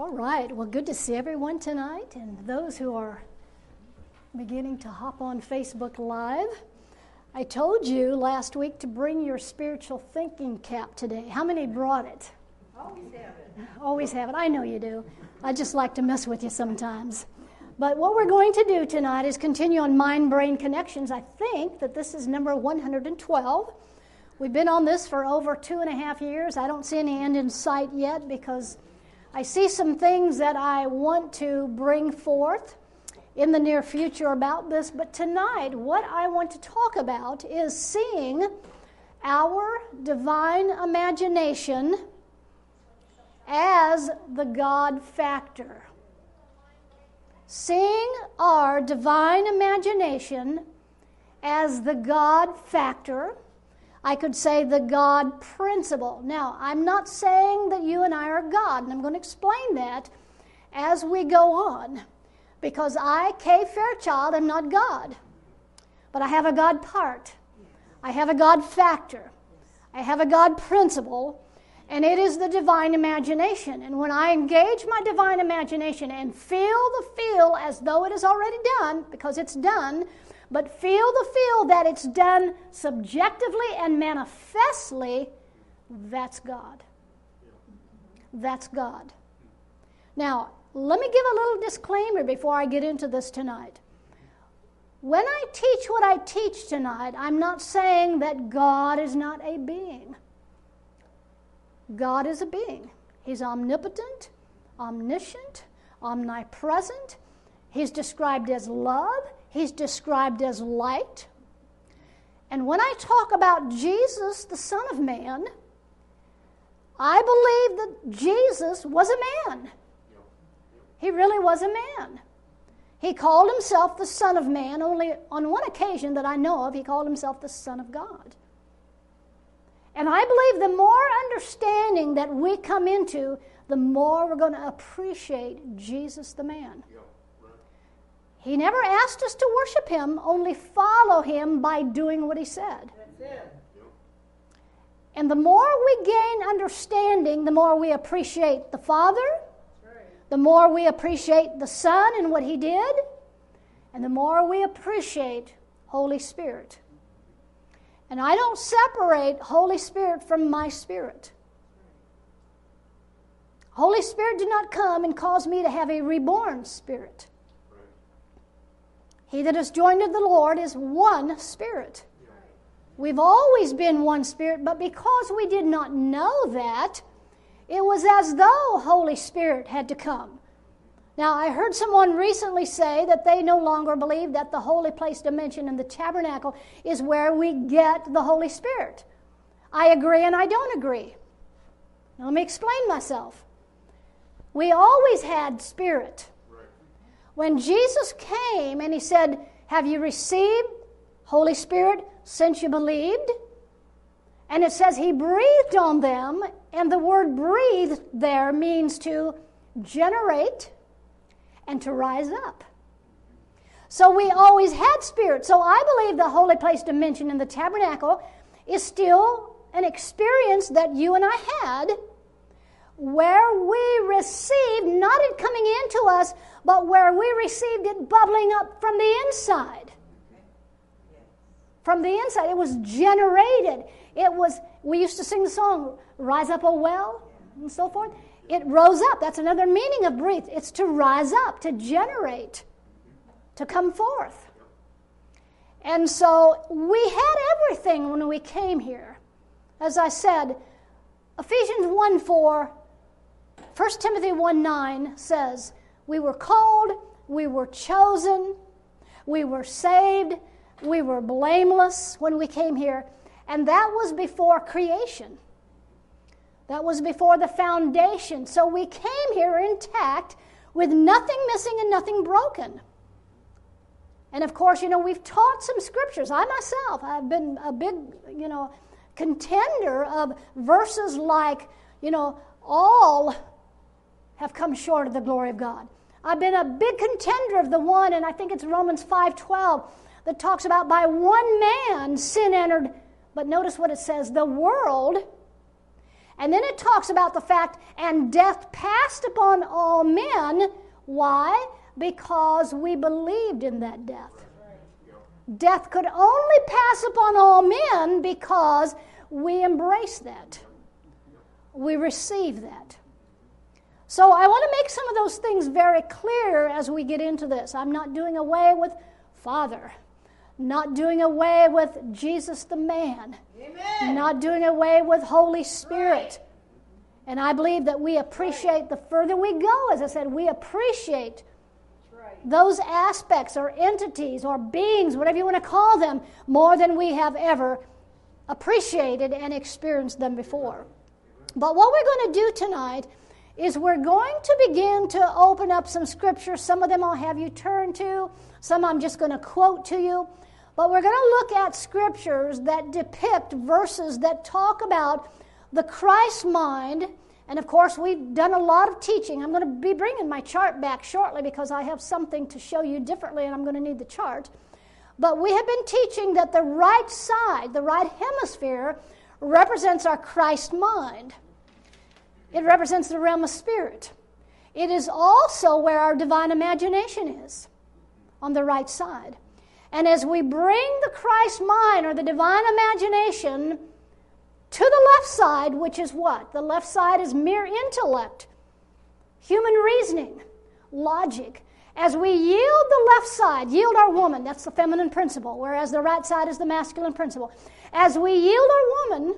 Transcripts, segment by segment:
All right. Well, good to see everyone tonight and those who are beginning to hop on Facebook Live. I told you last week to bring your spiritual thinking cap today. How many brought it? Always have it. Always have it. I know you do. I just like to mess with you sometimes. But what we're going to do tonight is continue on mind brain connections. I think that this is number 112. We've been on this for over two and a half years. I don't see any end in sight yet because I see some things that I want to bring forth in the near future about this. But tonight, what I want to talk about is seeing our divine imagination as the God factor seeing our divine imagination as the God factor. I could say the God principle. Now, I'm not saying that you and I are God, and I'm going to explain that as we go on. Because I, Kay Fairchild, am not God. But I have a God part. I have a God factor. I have a God principle and it is the divine imagination. And when I engage my divine imagination and feel the feel as though it is already done, because it's done, but feel the feel that it's done subjectively and manifestly, that's God. That's God. Now, let me give a little disclaimer before I get into this tonight. When I teach what I teach tonight, I'm not saying that God is not a being. God is a being. He's omnipotent, omniscient, omnipresent. He's described as love. He's described as light. And when I talk about Jesus, the Son of Man, I believe that Jesus was a man. He really was a man. He called himself the Son of Man, only on one occasion that I know of, he called himself the Son of God. And I believe the more understanding that we come into, the more we're going to appreciate Jesus the man. He never asked us to worship him, only follow him by doing what he said. And the more we gain understanding, the more we appreciate the Father, the more we appreciate the Son and what he did, and the more we appreciate Holy Spirit. And I don't separate Holy Spirit from my spirit. Holy Spirit did not come and cause me to have a reborn spirit. He that has joined with the Lord is one spirit. We've always been one spirit, but because we did not know that, it was as though Holy Spirit had to come. Now, I heard someone recently say that they no longer believe that the holy place dimension in the tabernacle is where we get the Holy Spirit. I agree and I don't agree. Now, let me explain myself. We always had Spirit. When Jesus came and he said, Have you received Holy Spirit since you believed? And it says he breathed on them, and the word breathed there means to generate and to rise up. So we always had spirit. So I believe the holy place dimension in the tabernacle is still an experience that you and I had where we received not it coming into us, but where we received it bubbling up from the inside. From the inside. It was generated. It was, we used to sing the song, Rise Up, O Well, and so forth. It rose up. That's another meaning of breathe. It's to rise up, to generate, to come forth. And so we had everything when we came here. As I said, Ephesians 1 4, 1 Timothy 1 9 says, We were called, we were chosen, we were saved, we were blameless when we came here. And that was before creation. That was before the foundation. So we came here intact with nothing missing and nothing broken. And of course, you know, we've taught some scriptures. I myself have been a big, you know, contender of verses like, you know, all have come short of the glory of God. I've been a big contender of the one, and I think it's Romans 5:12 that talks about by one man sin entered. But notice what it says: the world And then it talks about the fact, and death passed upon all men. Why? Because we believed in that death. Death could only pass upon all men because we embrace that. We receive that. So I want to make some of those things very clear as we get into this. I'm not doing away with Father, not doing away with Jesus the man, Amen. not doing away with Holy Spirit. Right. And I believe that we appreciate the further we go, as I said, we appreciate those aspects or entities or beings, whatever you want to call them, more than we have ever appreciated and experienced them before. But what we're going to do tonight is we're going to begin to open up some scriptures. Some of them I'll have you turn to, some I'm just going to quote to you. But we're going to look at scriptures that depict verses that talk about the Christ mind. And of course, we've done a lot of teaching. I'm going to be bringing my chart back shortly because I have something to show you differently, and I'm going to need the chart. But we have been teaching that the right side, the right hemisphere, represents our Christ mind. It represents the realm of spirit. It is also where our divine imagination is, on the right side. And as we bring the Christ mind or the divine imagination to the left side, which is what? The left side is mere intellect, human reasoning, logic. As we yield the left side, yield our woman, that's the feminine principle, whereas the right side is the masculine principle. As we yield our woman,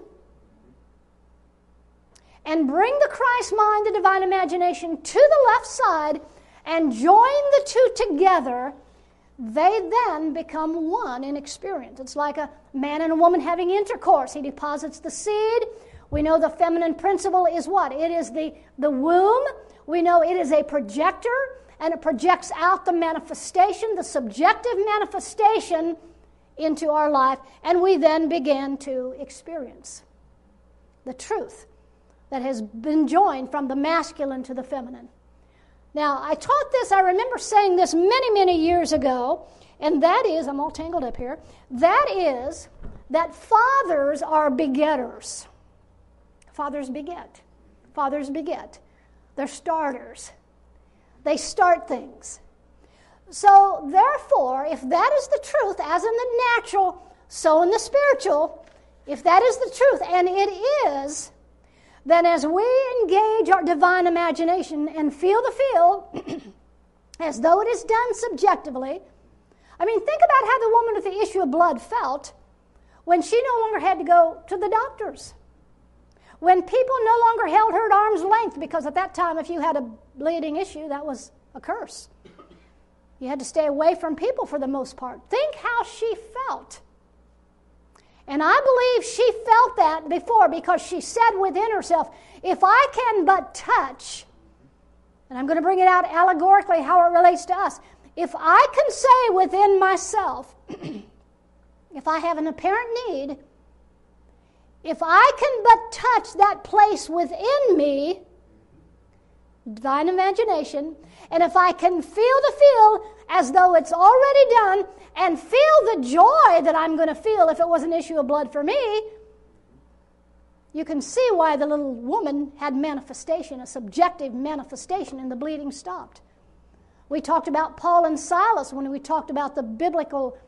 and bring the Christ mind, the divine imagination, to the left side and join the two together, they then become one in experience. It's like a man and a woman having intercourse. He deposits the seed. We know the feminine principle is what? It is the, the womb. We know it is a projector, and it projects out the manifestation, the subjective manifestation into our life, and we then begin to experience the truth that has been joined from the masculine to the feminine. Now, I taught this, I remember saying this many, many years ago, and that is, I'm all tangled up here, that is that fathers are begetters. Fathers beget. Fathers beget. They're starters. They start things. So, therefore, if that is the truth, as in the natural, so in the spiritual, if that is the truth, and it is, then as we engage our divine imagination and feel the feel as though it is done subjectively, I mean, think about how the woman with the issue of blood felt when she no longer had to go to the doctors. When people no longer held her at arm's length, because at that time, if you had a bleeding issue, that was a curse. You had to stay away from people for the most part. Think how she felt and I believe she felt that before because she said within herself, if I can but touch, and I'm going to bring it out allegorically how it relates to us, if I can say within myself, if I have an apparent need, if I can but touch that place within me, divine imagination, and if I can feel the feel as though it's already done and feel the joy that I'm going to feel if it was an issue of blood for me, you can see why the little woman had manifestation, a subjective manifestation, and the bleeding stopped. We talked about Paul and Silas when we talked about the biblical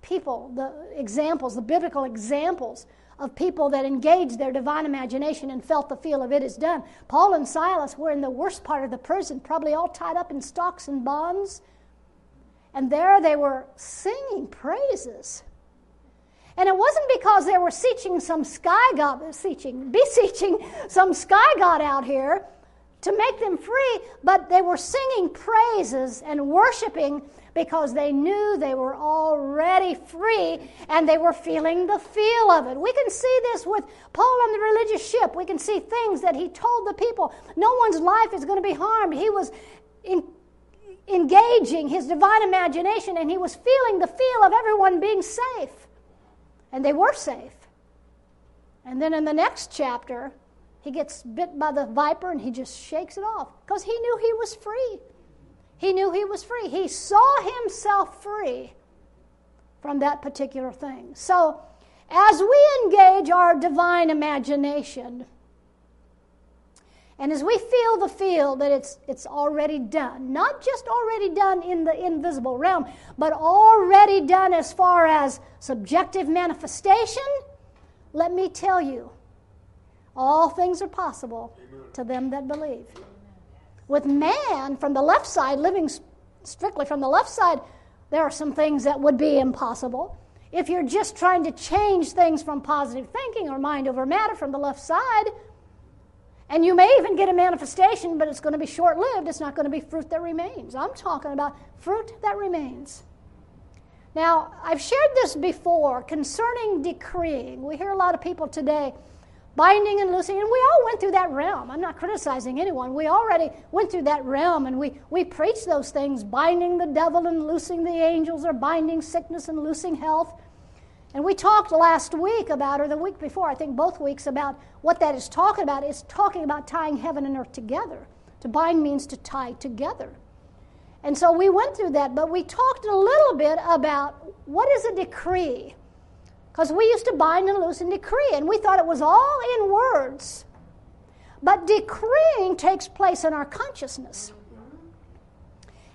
people, the examples, the biblical examples of people that engaged their divine imagination and felt the feel of it is done. Paul and Silas were in the worst part of the prison, probably all tied up in stocks and bonds. And there they were singing praises. And it wasn't because they were seeking some sky god, beseeching, beseeching some sky god out here to make them free, but they were singing praises and worshiping because they knew they were already free and they were feeling the feel of it. We can see this with Paul on the religious ship. We can see things that he told the people. No one's life is going to be harmed. He was in, engaging his divine imagination and he was feeling the feel of everyone being safe. And they were safe. And then in the next chapter, he gets bit by the viper and he just shakes it off because he knew he was free. He knew he was free. He saw himself free from that particular thing. So, as we engage our divine imagination, And as we feel the feel that it's, it's already done, not just already done in the invisible realm, but already done as far as subjective manifestation, let me tell you, all things are possible Amen. to them that believe. With man from the left side, living strictly from the left side, there are some things that would be impossible. If you're just trying to change things from positive thinking or mind over matter from the left side, and you may even get a manifestation, but it's going to be short lived. It's not going to be fruit that remains. I'm talking about fruit that remains. Now, I've shared this before concerning decreeing. We hear a lot of people today binding and loosing, and we all went through that realm. I'm not criticizing anyone. We already went through that realm, and we, we preach those things binding the devil and loosing the angels, or binding sickness and loosing health. And we talked last week about, or the week before, I think both weeks, about what that is talking about. It's talking about tying heaven and earth together. To bind means to tie together. And so we went through that, but we talked a little bit about what is a decree. Because we used to bind and loose and decree, and we thought it was all in words. But decreeing takes place in our consciousness.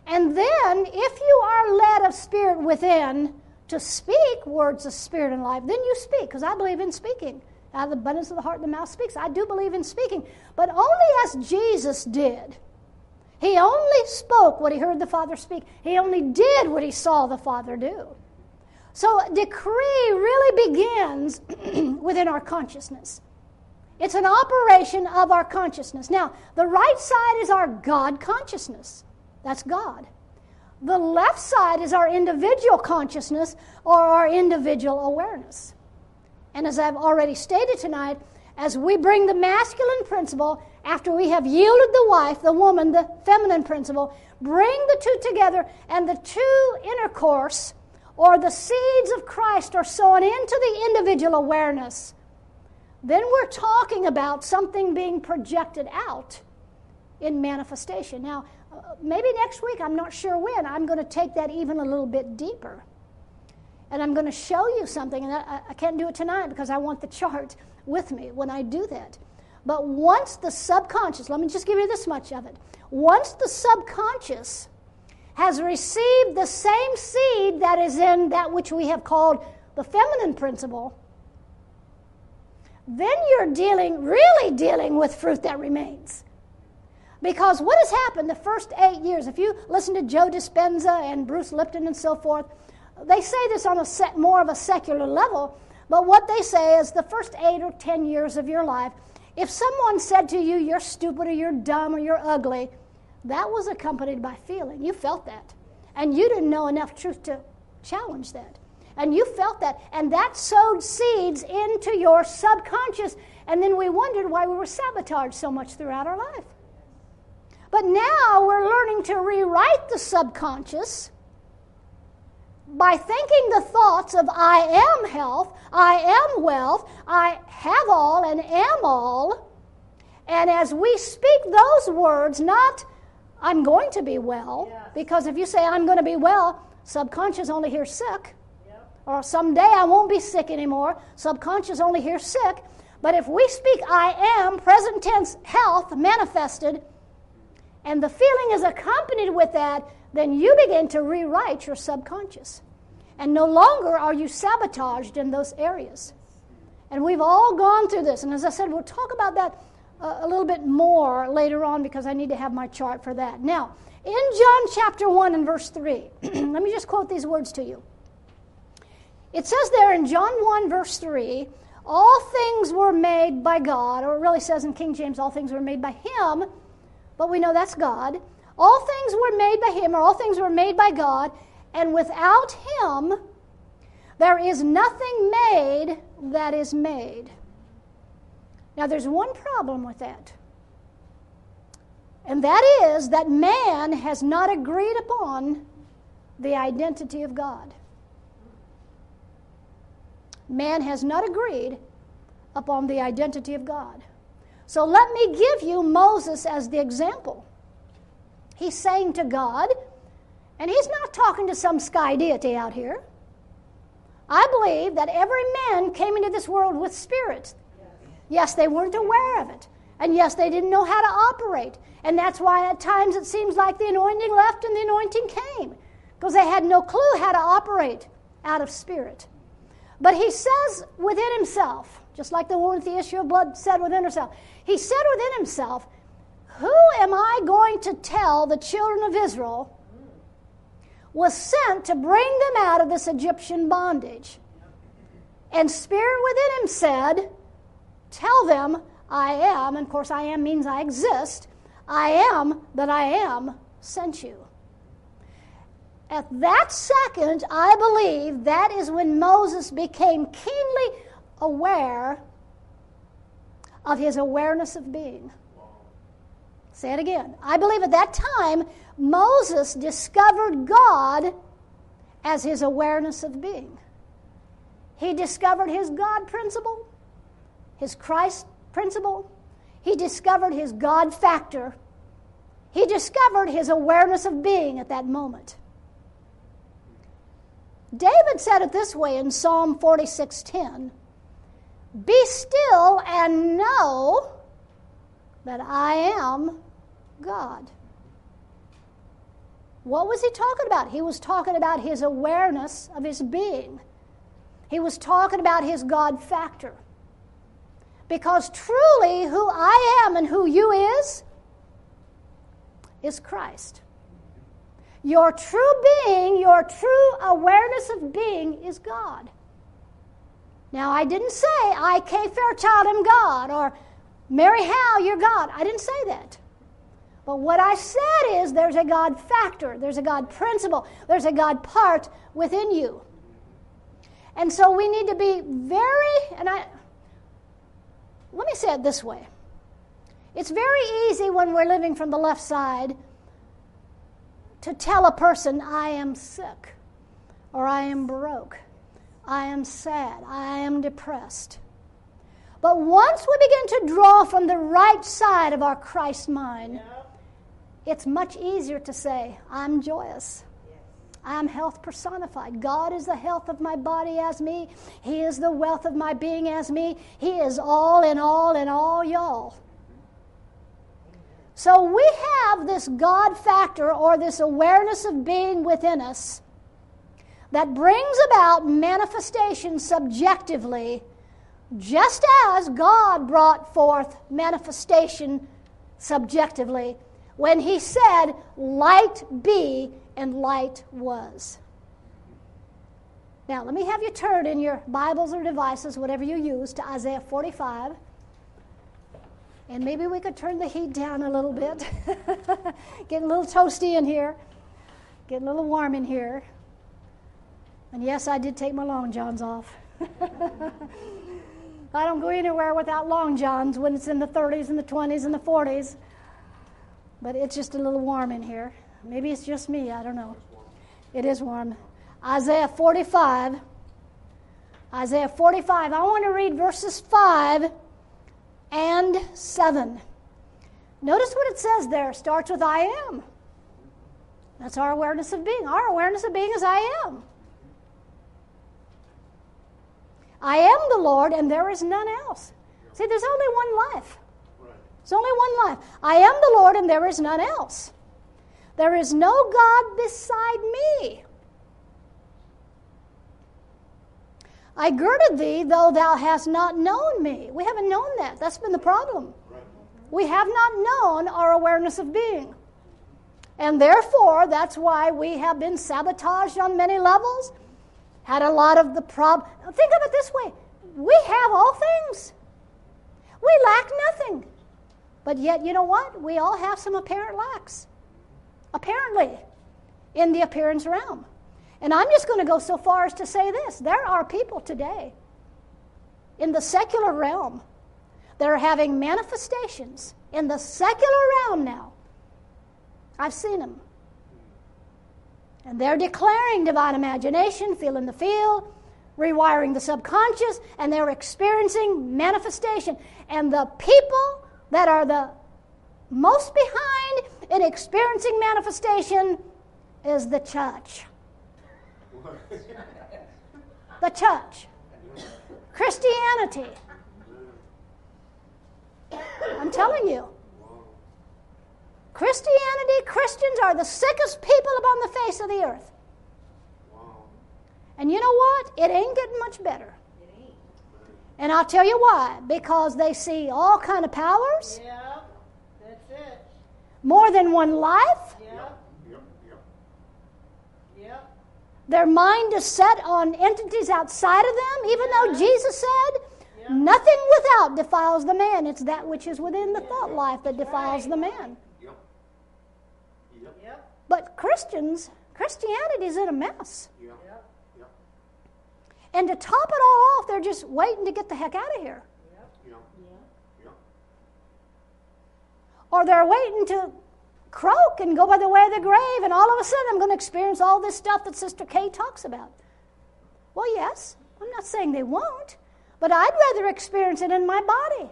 And then, if you are led of spirit within, to speak words of spirit and life, then you speak, because I believe in speaking. Out of the abundance of the heart, the mouth speaks. I do believe in speaking, but only as Jesus did. He only spoke what he heard the Father speak, he only did what he saw the Father do. So, decree really begins within our consciousness. It's an operation of our consciousness. Now, the right side is our God consciousness. That's God. The left side is our individual consciousness or our individual awareness. And as I've already stated tonight, as we bring the masculine principle after we have yielded the wife, the woman, the feminine principle, bring the two together, and the two intercourse or the seeds of Christ are sown into the individual awareness, then we're talking about something being projected out in manifestation. Now, uh, maybe next week, I'm not sure when, I'm going to take that even a little bit deeper. And I'm going to show you something, and I, I can't do it tonight because I want the chart with me when I do that. But once the subconscious, let me just give you this much of it. Once the subconscious has received the same seed that is in that which we have called the feminine principle, then you're dealing, really dealing with fruit that remains. Because what has happened the first eight years, if you listen to Joe Dispenza and Bruce Lipton and so forth, they say this on a set, more of a secular level, but what they say is the first eight or ten years of your life, if someone said to you, you're stupid or you're dumb or you're ugly, that was accompanied by feeling. You felt that. And you didn't know enough truth to challenge that. And you felt that. And that sowed seeds into your subconscious. And then we wondered why we were sabotaged so much throughout our life. But now we're learning to rewrite the subconscious by thinking the thoughts of I am health, I am wealth, I have all and am all. And as we speak those words, not I'm going to be well, yes. because if you say I'm going to be well, subconscious only hears sick. Yep. Or someday I won't be sick anymore, subconscious only hears sick. But if we speak I am, present tense health manifested, and the feeling is accompanied with that, then you begin to rewrite your subconscious. And no longer are you sabotaged in those areas. And we've all gone through this. And as I said, we'll talk about that a little bit more later on because I need to have my chart for that. Now, in John chapter 1 and verse 3, let me just quote these words to you. It says there in John 1, verse 3, all things were made by God, or it really says in King James, all things were made by Him, but we know that's God. All things were made by Him, or all things were made by God, and without Him, there is nothing made that is made. Now, there's one problem with that, and that is that man has not agreed upon the identity of God. Man has not agreed upon the identity of God. So let me give you Moses as the example. He's saying to God, and he's not talking to some sky deity out here. I believe that every man came into this world with spirits. Yes, they weren't aware of it. And yes, they didn't know how to operate. And that's why at times it seems like the anointing left and the anointing came, because they had no clue how to operate out of spirit. But he says within himself, just like the woman with the issue of blood said within herself, he said within himself, Who am I going to tell the children of Israel was sent to bring them out of this Egyptian bondage? And Spirit within him said, Tell them I am, and of course, I am means I exist. I am that I am sent you. At that second, I believe that is when Moses became keenly aware of his awareness of being. Say it again. I believe at that time, Moses discovered God as his awareness of being. He discovered his God principle, his Christ principle. He discovered his God factor. He discovered his awareness of being at that moment. David said it this way in Psalm 46:10, "Be still and know that I am God." What was he talking about? He was talking about his awareness of his being. He was talking about his God factor. Because truly, who I am and who you is, is Christ. Your true being, your true awareness of being is God. Now, I didn't say, I, Kay Fairchild, am God, or Mary Howe, you're God. I didn't say that. But what I said is there's a God factor, there's a God principle, there's a God part within you. And so we need to be very, and I, let me say it this way. It's very easy when we're living from the left side to tell a person, I am sick, or I am broke, I am sad, I am depressed. But once we begin to draw from the right side of our Christ mind, yeah. it's much easier to say, I'm joyous. I'm health personified. God is the health of my body as me. He is the wealth of my being as me. He is all in all in all y'all. So we have this God factor or this awareness of being within us that brings about manifestation subjectively, just as God brought forth manifestation subjectively when He said, Light be, and light was. Now, let me have you turn in your Bibles or devices, whatever you use, to Isaiah 45. And maybe we could turn the heat down a little bit. Getting a little toasty in here. getting a little warm in here. And yes, I did take my long johns off. I don't go anywhere without long johns when it's in the 30s and the 20s and the 40s. But it's just a little warm in here. Maybe it's just me, I don't know. It is warm. Isaiah 45. Isaiah 45. I want to read verses 5 and 7. Notice what it says there. Starts with I am. That's our awareness of being. Our awareness of being is I am. I am the Lord, and there is none else. See, there's only one life. There's only one life. I am the Lord, and there is none else. There is no God beside me. I girded thee, though thou hast not known me. We haven't known that. That's been the problem. We have not known our awareness of being. And therefore, that's why we have been sabotaged on many levels, had a lot of the problem. Think of it this way we have all things, we lack nothing. But yet, you know what? We all have some apparent lacks, apparently, in the appearance realm. And I'm just going to go so far as to say this there are people today in the secular realm that are having manifestations in the secular realm now. I've seen them. And they're declaring divine imagination, feeling the feel, rewiring the subconscious, and they're experiencing manifestation. And the people that are the most behind in experiencing manifestation is the church the church, Christianity. I'm telling you. Christianity, Christians are the sickest people upon the face of the earth. And you know what? It ain't getting much better. And I'll tell you why. Because they see all kind of powers. Yeah. More than one life. Yeah, yeah. Their mind is set on entities outside of them, even though Jesus said, Yeah. Nothing without defiles the man. It's that which is within the thought life that defiles the man. Yep, But Christians, Christianity is in a mess. yep. And to top it all off, they're just waiting to get the heck out of here. Or they're waiting to croak and go by the way of the grave, and all of a sudden I'm going to experience all this stuff that Sister Kay talks about. Well, yes, I'm not saying they won't, but I'd rather experience it in my body.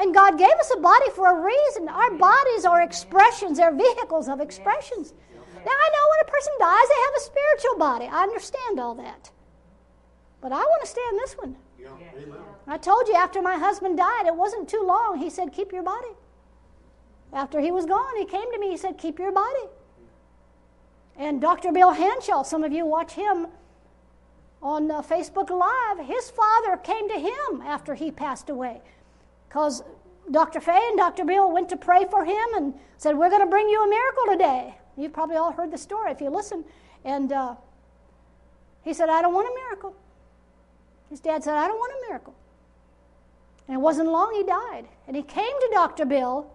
And God gave us a body for a reason. Our bodies are expressions, they're vehicles of expressions. Now, I know when a person dies, they have a spiritual body. I understand all that. But I want to stay in this one. I told you after my husband died, it wasn't too long. He said, Keep your body. After he was gone, he came to me. He said, Keep your body. And Dr. Bill Hanshaw, some of you watch him on uh, Facebook Live. His father came to him after he passed away because Dr. Fay and Dr. Bill went to pray for him and said, We're going to bring you a miracle today. You've probably all heard the story if you listen. And uh, he said, I don't want a miracle. His dad said, I don't want a miracle. And it wasn't long he died. And he came to Dr. Bill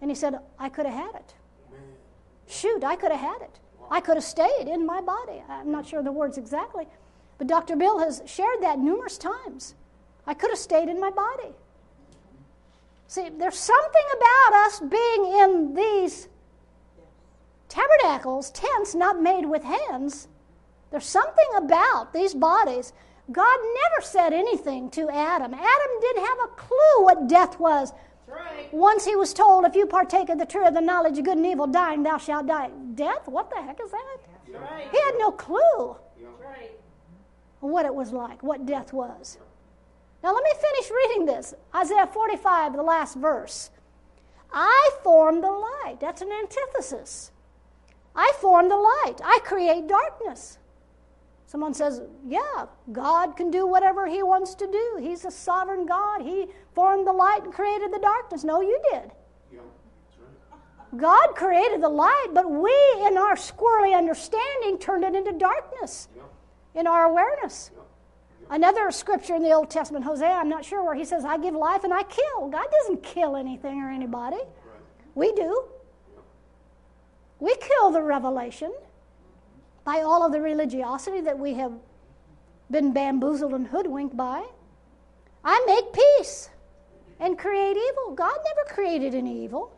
and he said, I could have had it. Shoot, I could have had it. I could have stayed in my body. I'm not sure the words exactly. But Dr. Bill has shared that numerous times. I could have stayed in my body. See, there's something about us being in these tabernacles, tents not made with hands. There's something about these bodies. God never said anything to Adam. Adam didn't have a clue what death was. Right. Once he was told, if you partake of the tree of the knowledge of good and evil, dying thou shalt die. Death? What the heck is that? Right. He had no clue right. what it was like, what death was. Now let me finish reading this. Isaiah 45, the last verse. I form the light. That's an antithesis. I form the light. I create darkness. Someone says, Yeah, God can do whatever He wants to do. He's a sovereign God. He formed the light and created the darkness. No, you did. God created the light, but we, in our squirrely understanding, turned it into darkness in our awareness. Another scripture in the Old Testament, Hosea, I'm not sure where he says, I give life and I kill. God doesn't kill anything or anybody. We do. We kill the revelation by all of the religiosity that we have been bamboozled and hoodwinked by. I make peace and create evil. God never created any evil.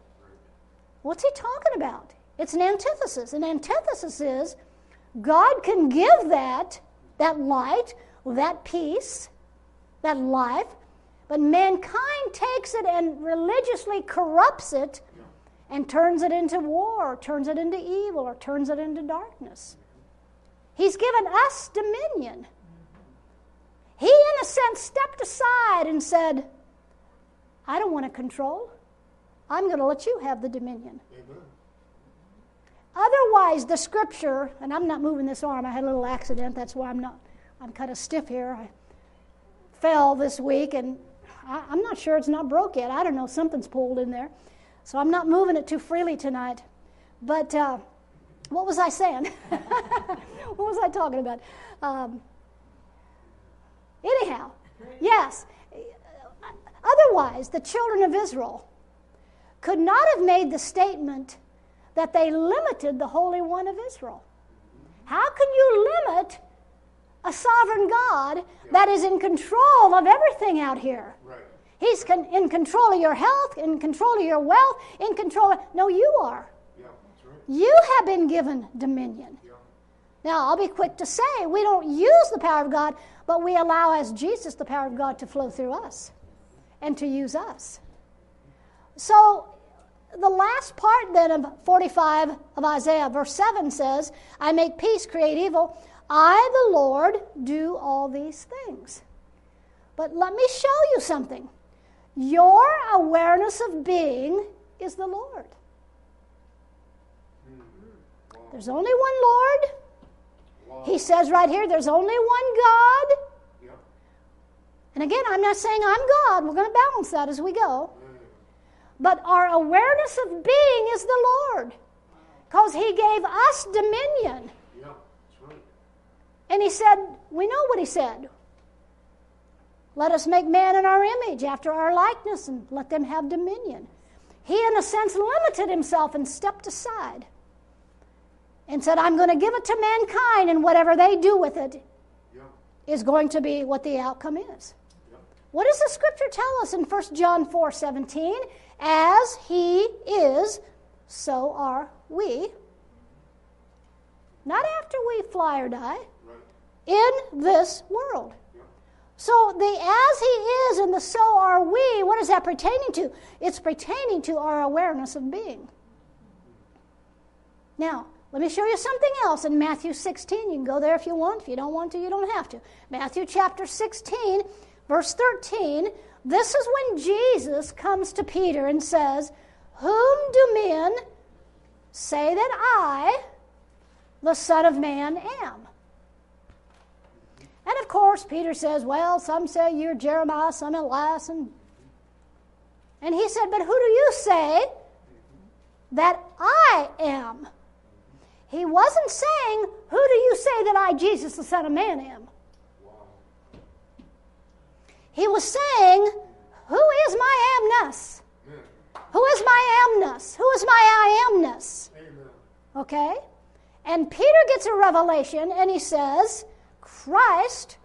What's he talking about? It's an antithesis. An antithesis is God can give that, that light, that peace, that life, but mankind takes it and religiously corrupts it and turns it into war, or turns it into evil, or turns it into darkness. He's given us dominion. He, in a sense, stepped aside and said, I don't want to control. I'm going to let you have the dominion. Amen. Otherwise, the scripture, and I'm not moving this arm, I had a little accident, that's why I'm not, I'm kind of stiff here. I fell this week, and I, I'm not sure it's not broke yet. I don't know, something's pulled in there. So I'm not moving it too freely tonight. But uh, what was I saying? what was I talking about? Um, anyhow, yes. Otherwise, the children of Israel could not have made the statement that they limited the Holy One of Israel. How can you limit a sovereign God that is in control of everything out here? Right. He's con- in control of your health, in control of your wealth, in control of. No, you are. Yeah, that's right. You have been given dominion. Yeah. Now, I'll be quick to say we don't use the power of God, but we allow, as Jesus, the power of God to flow through us and to use us. So, the last part then of 45 of Isaiah, verse 7 says, I make peace, create evil. I, the Lord, do all these things. But let me show you something. Your awareness of being is the Lord. There's only one Lord. He says right here, there's only one God. And again, I'm not saying I'm God. We're going to balance that as we go. But our awareness of being is the Lord. Because He gave us dominion. That's right. And He said, we know what He said. Let us make man in our image, after our likeness, and let them have dominion. He, in a sense, limited Himself and stepped aside and said, I'm going to give it to mankind, and whatever they do with it is going to be what the outcome is. What does the scripture tell us in 1 John 4 17? As he is, so are we. Not after we fly or die, Right. in this world. So the as he is and the so are we, what is that pertaining to? It's pertaining to our awareness of being. Now, let me show you something else in Matthew 16. You can go there if you want. If you don't want to, you don't have to. Matthew chapter 16, verse 13. This is when Jesus comes to Peter and says, Whom do men say that I, the Son of Man, am? And of course, Peter says, Well, some say you're Jeremiah, some Elias. And, and he said, But who do you say that I am? He wasn't saying, Who do you say that I, Jesus, the Son of Man, am? He was saying, Who is my amness? Who is my amness? Who is my I amness? Okay? And Peter gets a revelation and he says, Christ,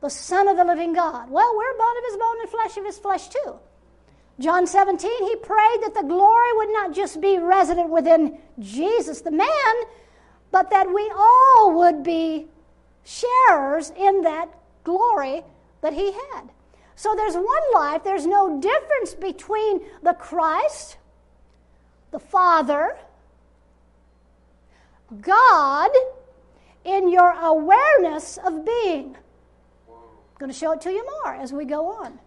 the Son of the living God. Well, we're bone of his bone and flesh of his flesh too. John 17, he prayed that the glory would not just be resident within Jesus, the man, but that we all would be sharers in that glory that he had. So there's one life, there's no difference between the Christ, the Father, God in your awareness of being. I'm going to show it to you more as we go on.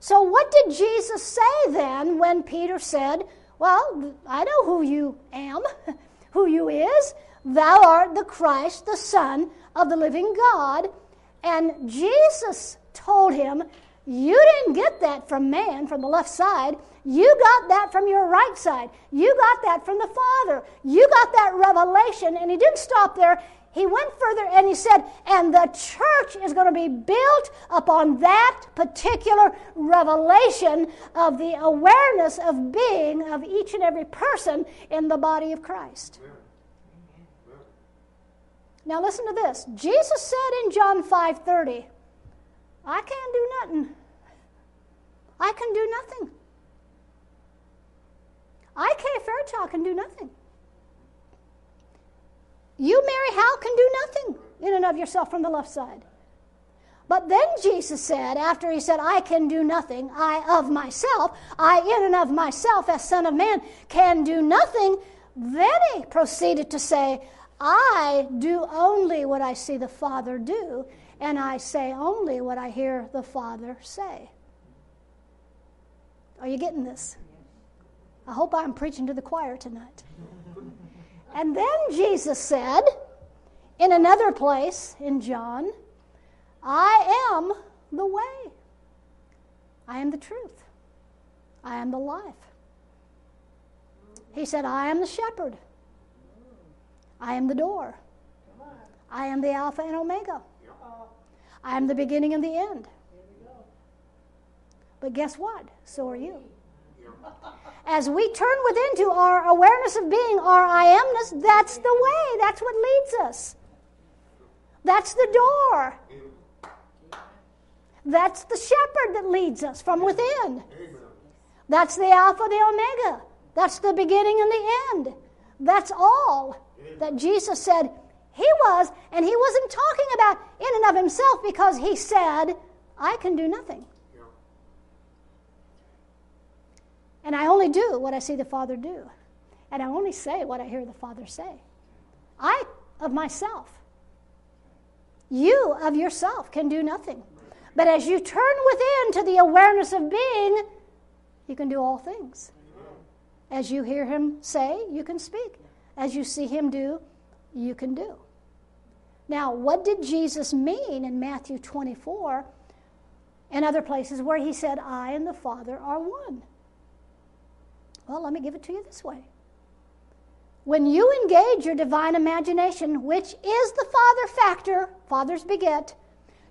So, what did Jesus say then when Peter said, Well, I know who you am, who you is. Thou art the Christ, the Son of the living God. And Jesus told him, You didn't get that from man, from the left side. You got that from your right side. You got that from the Father. You got that revelation. And he didn't stop there. He went further and he said, and the church is going to be built upon that particular revelation of the awareness of being of each and every person in the body of Christ. Now listen to this. Jesus said in John 5:30, I can't do nothing. I can do nothing. I, Kay Fairchild, can do nothing. You, Mary Howe, can do nothing in and of yourself from the left side. But then Jesus said, after he said, I can do nothing, I of myself, I in and of myself, as Son of Man, can do nothing, then he proceeded to say, I do only what I see the Father do, and I say only what I hear the Father say. Are you getting this? I hope I'm preaching to the choir tonight. And then Jesus said in another place in John, I am the way. I am the truth. I am the life. He said, I am the shepherd. I am the door. I am the Alpha and Omega. I am the beginning and the end. But guess what? So are you. As we turn within to our awareness of being, our I amness, that's the way. That's what leads us. That's the door. That's the shepherd that leads us from within. That's the Alpha, the Omega. That's the beginning and the end. That's all that Jesus said he was, and he wasn't talking about in and of himself because he said, I can do nothing. And I only do what I see the Father do. And I only say what I hear the Father say. I, of myself. You, of yourself, can do nothing. But as you turn within to the awareness of being, you can do all things. As you hear him say, you can speak. As you see him do, you can do. Now, what did Jesus mean in Matthew 24 and other places where he said, I and the Father are one? Well, let me give it to you this way. When you engage your divine imagination, which is the Father factor, fathers beget,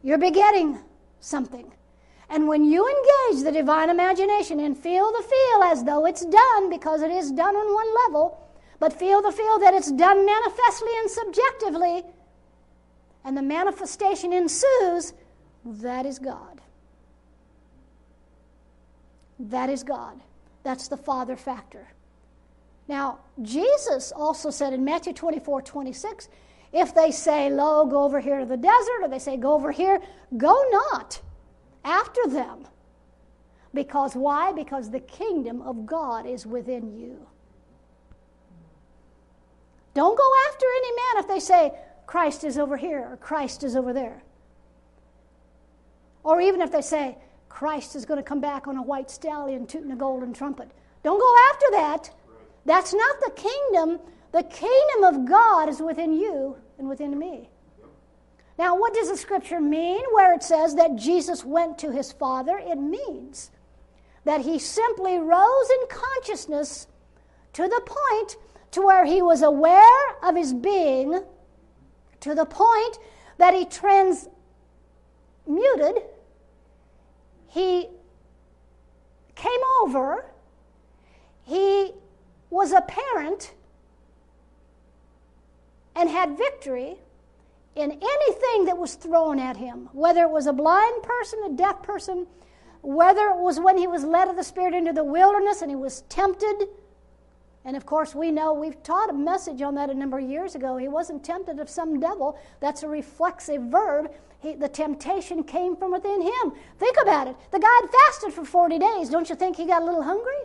you're begetting something. And when you engage the divine imagination and feel the feel as though it's done, because it is done on one level, but feel the feel that it's done manifestly and subjectively, and the manifestation ensues, that is God. That is God. That's the Father factor. Now, Jesus also said in Matthew 24 26, if they say, Lo, go over here to the desert, or they say, Go over here, go not after them. Because why? Because the kingdom of God is within you. Don't go after any man if they say, Christ is over here or Christ is over there. Or even if they say, Christ is going to come back on a white stallion tooting a golden trumpet. Don't go after that. That's not the kingdom. The kingdom of God is within you and within me. Now, what does the scripture mean where it says that Jesus went to his Father? It means that he simply rose in consciousness to the point to where he was aware of his being, to the point that he transmuted, he came over, he was a parent and had victory in anything that was thrown at him, whether it was a blind person, a deaf person, whether it was when he was led of the Spirit into the wilderness and he was tempted. And of course, we know we've taught a message on that a number of years ago. He wasn't tempted of some devil. That's a reflexive verb. He, the temptation came from within him. Think about it. The guy had fasted for 40 days. Don't you think he got a little hungry?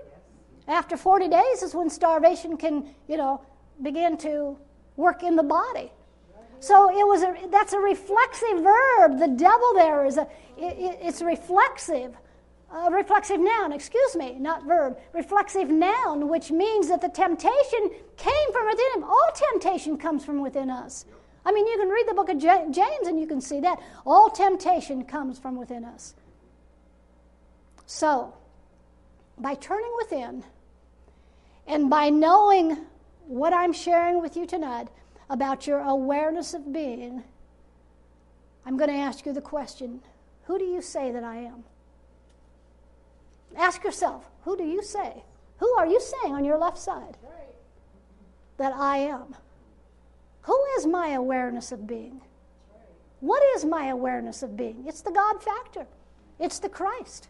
After 40 days is when starvation can, you know, begin to work in the body. So it was a, that's a reflexive verb. The devil there is a, it, it's reflexive. A reflexive noun, excuse me, not verb. Reflexive noun, which means that the temptation came from within him. All temptation comes from within us. I mean, you can read the book of James and you can see that. All temptation comes from within us. So, by turning within and by knowing what I'm sharing with you tonight, about your awareness of being, I'm going to ask you the question Who do you say that I am? Ask yourself, who do you say? Who are you saying on your left side that I am? Who is my awareness of being? What is my awareness of being? It's the God factor, it's the Christ,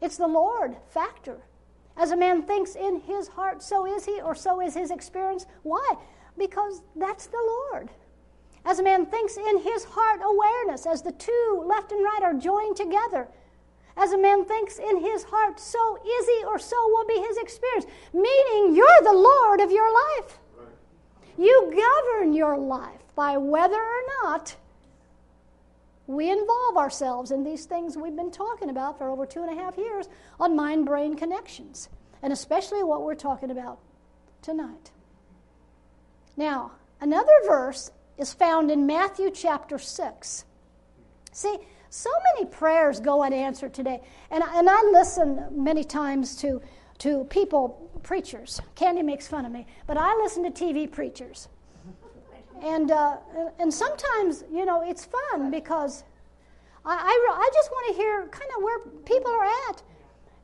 it's the Lord factor. As a man thinks in his heart, so is he, or so is his experience. Why? Because that's the Lord. As a man thinks in his heart awareness, as the two, left and right, are joined together. As a man thinks in his heart, so is he, or so will be his experience. Meaning, you're the Lord of your life. You govern your life by whether or not we involve ourselves in these things we've been talking about for over two and a half years on mind brain connections, and especially what we're talking about tonight. Now, another verse is found in Matthew chapter 6. See, so many prayers go unanswered today. And, and I listen many times to, to people, preachers. Candy makes fun of me, but I listen to TV preachers. And, uh, and sometimes, you know, it's fun because I, I, I just want to hear kind of where people are at.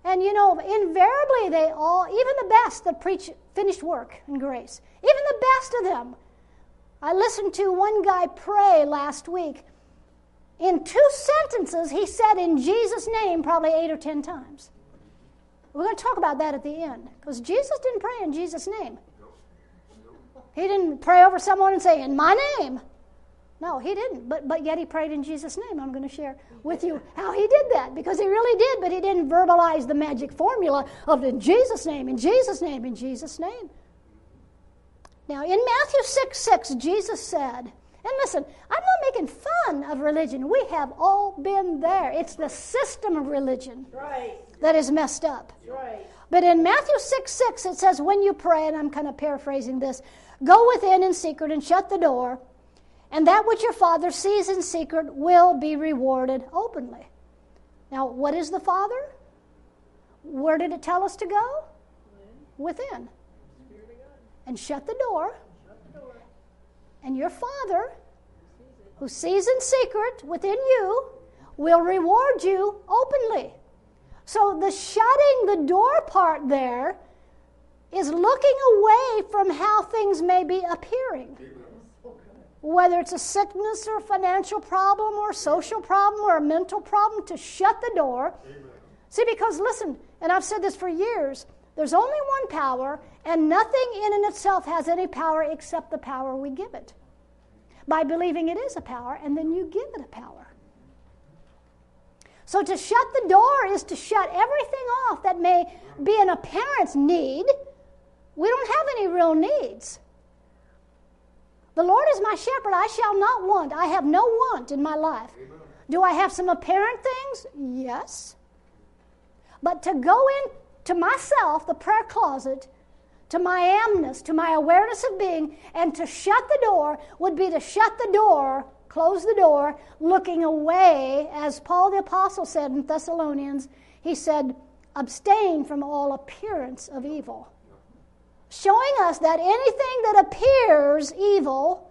And, you know, invariably they all, even the best that preach finished work and grace, even the best of them. I listened to one guy pray last week. In two sentences, he said in Jesus' name probably eight or ten times. We're going to talk about that at the end because Jesus didn't pray in Jesus' name. He didn't pray over someone and say, In my name. No, he didn't. But, but yet he prayed in Jesus' name. I'm going to share with you how he did that because he really did, but he didn't verbalize the magic formula of in Jesus' name, in Jesus' name, in Jesus' name. Now, in Matthew 6 6, Jesus said, And listen, I'm not making fun of religion. We have all been there. It's the system of religion Right. that is messed up. Right. But in Matthew 6 6, it says, When you pray, and I'm kind of paraphrasing this, go within in secret and shut the door, and that which your Father sees in secret will be rewarded openly. Now, what is the Father? Where did it tell us to go? Within. And shut the door. And your Father, who sees in secret within you, will reward you openly. So the shutting the door part there is looking away from how things may be appearing. Whether it's a sickness or a financial problem or a social problem or a mental problem, to shut the door. See, because listen, and I've said this for years, there's only one power, and nothing in and itself has any power except the power we give it. By believing it is a power, and then you give it a power. So to shut the door is to shut everything off that may be an apparent need. We don't have any real needs. The Lord is my shepherd, I shall not want. I have no want in my life. Do I have some apparent things? Yes. But to go in to myself, the prayer closet, to my amness, to my awareness of being, and to shut the door would be to shut the door, close the door, looking away, as Paul the Apostle said in Thessalonians, he said, abstain from all appearance of evil. Showing us that anything that appears evil,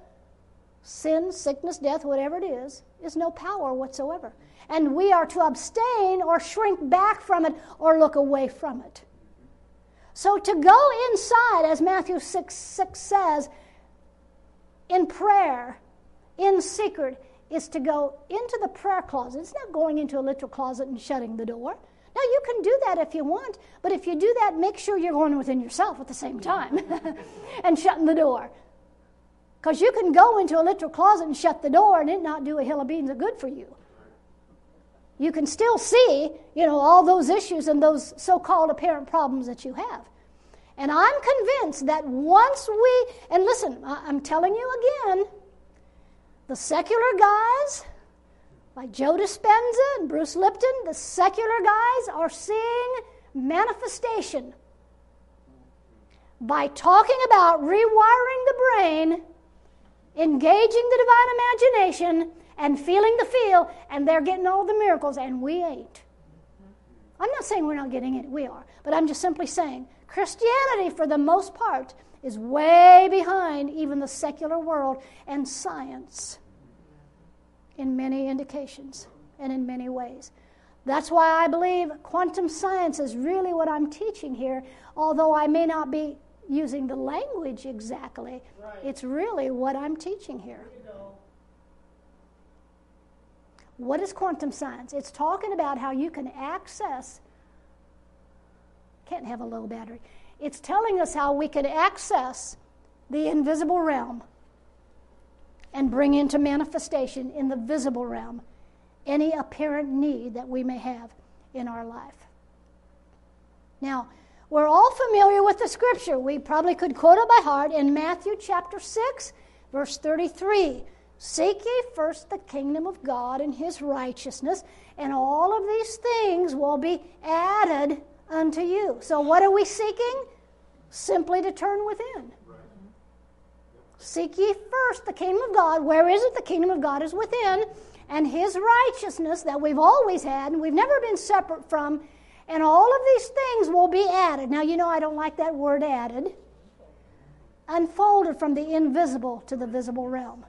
sin, sickness, death, whatever it is, is no power whatsoever. And we are to abstain or shrink back from it or look away from it. So to go inside, as Matthew 6, 6 says, in prayer, in secret, is to go into the prayer closet. It's not going into a literal closet and shutting the door. Now, you can do that if you want, but if you do that, make sure you're going within yourself at the same time and shutting the door. Because you can go into a literal closet and shut the door and it not do a hill of beans of good for you. You can still see, you know, all those issues and those so-called apparent problems that you have. And I'm convinced that once we, and listen, I'm telling you again, the secular guys, like Joe Dispenza and Bruce Lipton, the secular guys are seeing manifestation by talking about rewiring the brain, engaging the divine imagination, and feeling the feel, and they're getting all the miracles, and we ain't. I'm not saying we're not getting it, we are, but I'm just simply saying Christianity, for the most part, is way behind even the secular world and science in many indications and in many ways. That's why I believe quantum science is really what I'm teaching here, although I may not be using the language exactly. Right. It's really what I'm teaching here. You know. What is quantum science? It's talking about how you can access, can't have a low battery. It's telling us how we can access the invisible realm and bring into manifestation in the visible realm any apparent need that we may have in our life. Now, we're all familiar with the scripture. We probably could quote it by heart in Matthew chapter 6, verse 33. Seek ye first the kingdom of God and his righteousness, and all of these things will be added unto you. So, what are we seeking? Simply to turn within. Seek ye first the kingdom of God. Where is it? The kingdom of God is within. And his righteousness that we've always had and we've never been separate from. And all of these things will be added. Now, you know, I don't like that word added. Unfolded from the invisible to the visible realm.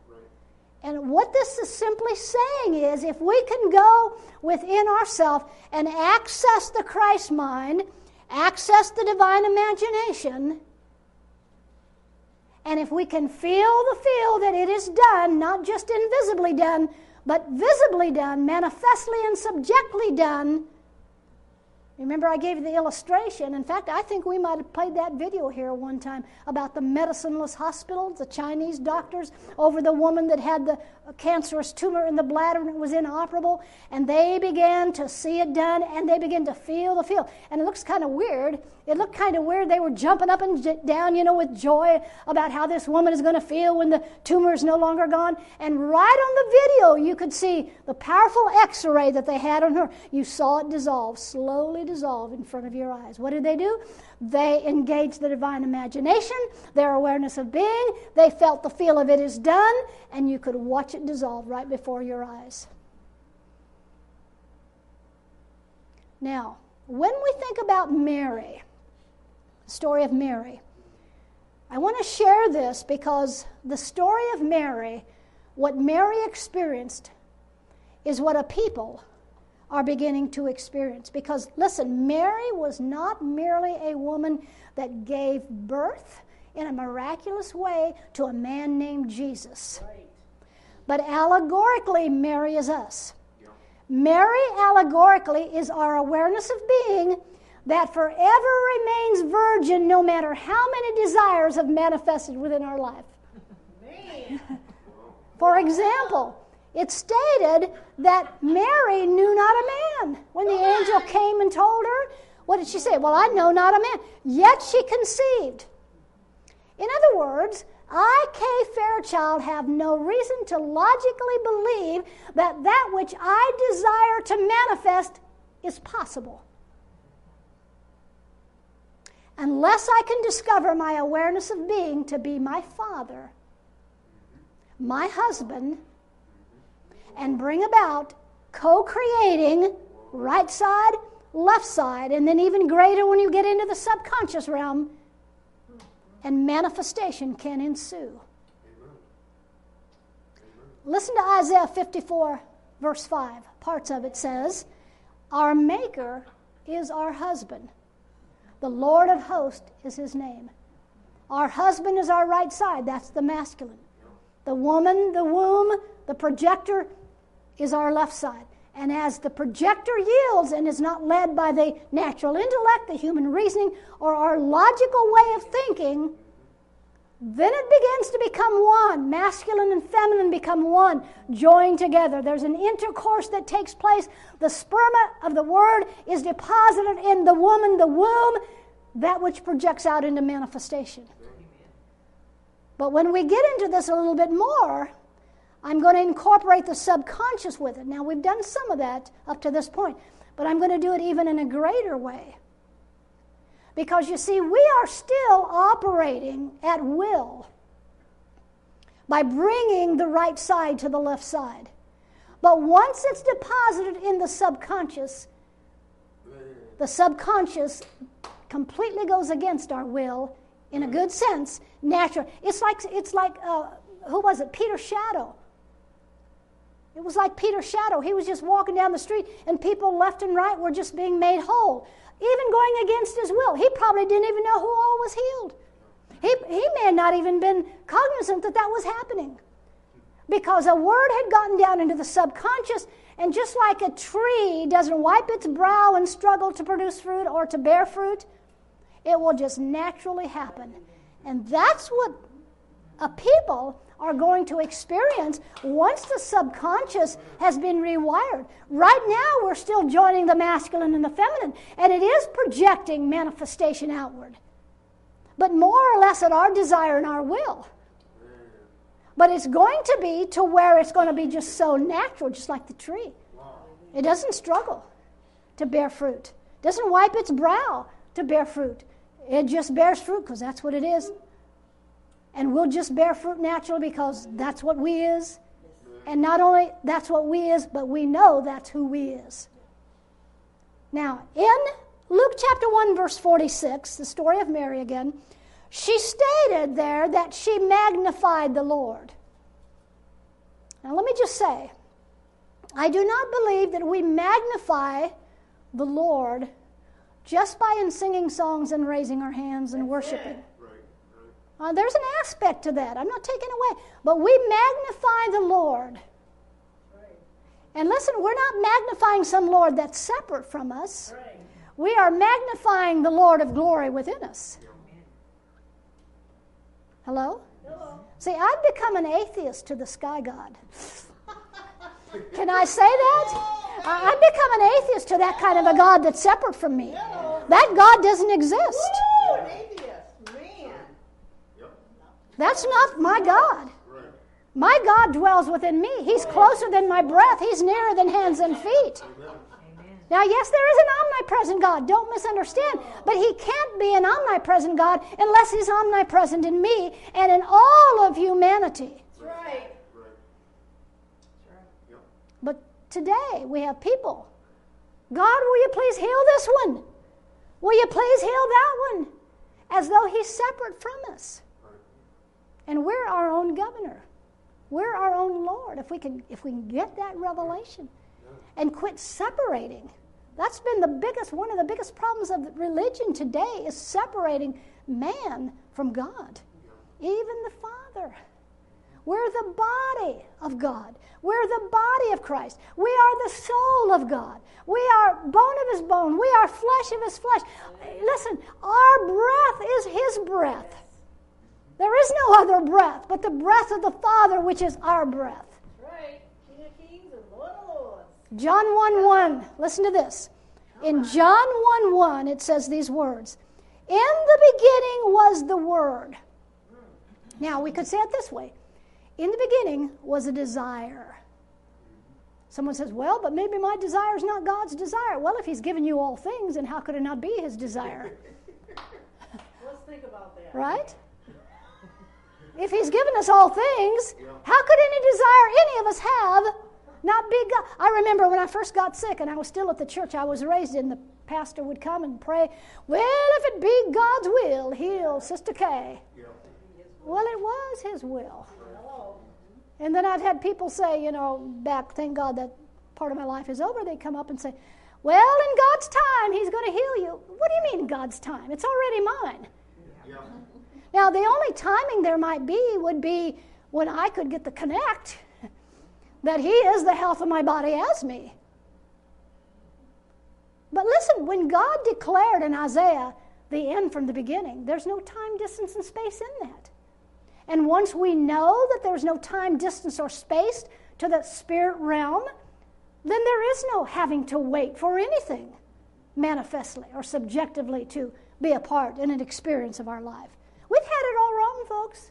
And what this is simply saying is if we can go within ourselves and access the Christ mind, access the divine imagination, and if we can feel the feel that it is done, not just invisibly done, but visibly done, manifestly and subjectly done, Remember, I gave you the illustration. In fact, I think we might have played that video here one time about the medicineless hospitals, the Chinese doctors over the woman that had the cancerous tumor in the bladder and it was inoperable. And they began to see it done and they began to feel the feel. And it looks kind of weird. It looked kind of weird. They were jumping up and down, you know, with joy about how this woman is going to feel when the tumor is no longer gone. And right on the video, you could see the powerful x ray that they had on her. You saw it dissolve, slowly dissolve in front of your eyes. What did they do? They engaged the divine imagination, their awareness of being. They felt the feel of it is done, and you could watch it dissolve right before your eyes. Now, when we think about Mary, the story of Mary, I want to share this because the story of Mary, what Mary experienced, is what a people are beginning to experience. Because listen, Mary was not merely a woman that gave birth in a miraculous way to a man named Jesus, but allegorically, Mary is us. Mary allegorically is our awareness of being that forever remains virgin no matter how many desires have manifested within our life. For example, it stated that Mary knew not a man. When the angel came and told her, what did she say? Well, I know not a man. Yet she conceived. In other words, I, Kay Fairchild, have no reason to logically believe that that which I desire to manifest is possible. Unless I can discover my awareness of being to be my father, my husband, and bring about co creating right side, left side, and then even greater when you get into the subconscious realm, and manifestation can ensue. Listen to Isaiah 54, verse 5. Parts of it says, Our Maker is our husband. The Lord of hosts is his name. Our husband is our right side. That's the masculine. The woman, the womb, the projector is our left side. And as the projector yields and is not led by the natural intellect, the human reasoning, or our logical way of thinking, then it begins to become one. Masculine and feminine become one, joined together. There's an intercourse that takes place. The sperma of the word is deposited in the woman, the womb, that which projects out into manifestation. But when we get into this a little bit more, I'm going to incorporate the subconscious with it. Now, we've done some of that up to this point, but I'm going to do it even in a greater way. Because you see, we are still operating at will by bringing the right side to the left side. But once it's deposited in the subconscious, the subconscious completely goes against our will in a good sense, natural. It's like, it's like uh, who was it? Peter Shadow. It was like Peter's shadow. He was just walking down the street, and people left and right were just being made whole, even going against his will. He probably didn't even know who all was healed. He, he may have not even been cognizant that that was happening because a word had gotten down into the subconscious, and just like a tree doesn't wipe its brow and struggle to produce fruit or to bear fruit, it will just naturally happen. And that's what a people are going to experience once the subconscious has been rewired. Right now, we're still joining the masculine and the feminine, and it is projecting manifestation outward, but more or less at our desire and our will. But it's going to be to where it's going to be just so natural, just like the tree. It doesn't struggle to bear fruit, it doesn't wipe its brow to bear fruit. It just bears fruit because that's what it is and we'll just bear fruit naturally because that's what we is. And not only that's what we is, but we know that's who we is. Now, in Luke chapter 1, verse 46, the story of Mary again, she stated there that she magnified the Lord. Now, let me just say, I do not believe that we magnify the Lord just by in singing songs and raising our hands and worshiping. Uh, there's an aspect to that. I'm not taking away. But we magnify the Lord. And listen, we're not magnifying some Lord that's separate from us. we are magnifying the Lord of glory within us. Hello? Hello. See, I've become an atheist to the sky god. Can I say that? I- I've become an atheist to that kind of a God that's separate from me. That God doesn't exist. Woo, an atheist. Man. Yep. That's not my God. My God dwells within me. He's closer than my breath, He's nearer than hands and feet. Now, yes, there is an omnipresent God. Don't misunderstand. But He can't be an omnipresent God unless He's omnipresent in me and in all of humanity. Right. But today we have people. God, will you please heal this one? Will you please heal that one? As though He's separate from us. And we're our own governor. We're our own Lord. If we can, if we can get that revelation and quit separating. That's been the biggest, one of the biggest problems of religion today is separating man from God, even the Father. We're the body of God. We're the body of Christ. We are the soul of God. We are bone of his bone. We are flesh of his flesh. Listen, our breath is his breath. There is no other breath but the breath of the Father, which is our breath. That's right. King of kings and Lord of lords. John 1 1. Listen to this. In John 1 1, it says these words In the beginning was the Word. Hmm. Now, we could say it this way In the beginning was a desire. Someone says, Well, but maybe my desire is not God's desire. Well, if He's given you all things, then how could it not be His desire? Let's think about that. Right? If He's given us all things, how could any desire any of us have not be God? I remember when I first got sick and I was still at the church I was raised in, the pastor would come and pray, Well, if it be God's will, heal Sister Kay. Well, it was His will. And then I've had people say, you know, back, thank God that part of my life is over, they come up and say, Well, in God's time, He's going to heal you. What do you mean, God's time? It's already mine. Yep. Now, the only timing there might be would be when I could get the connect that He is the health of my body as me. But listen, when God declared in Isaiah the end from the beginning, there's no time, distance, and space in that. And once we know that there's no time, distance, or space to the spirit realm, then there is no having to wait for anything manifestly or subjectively to be a part in an experience of our life. Had it all wrong, folks.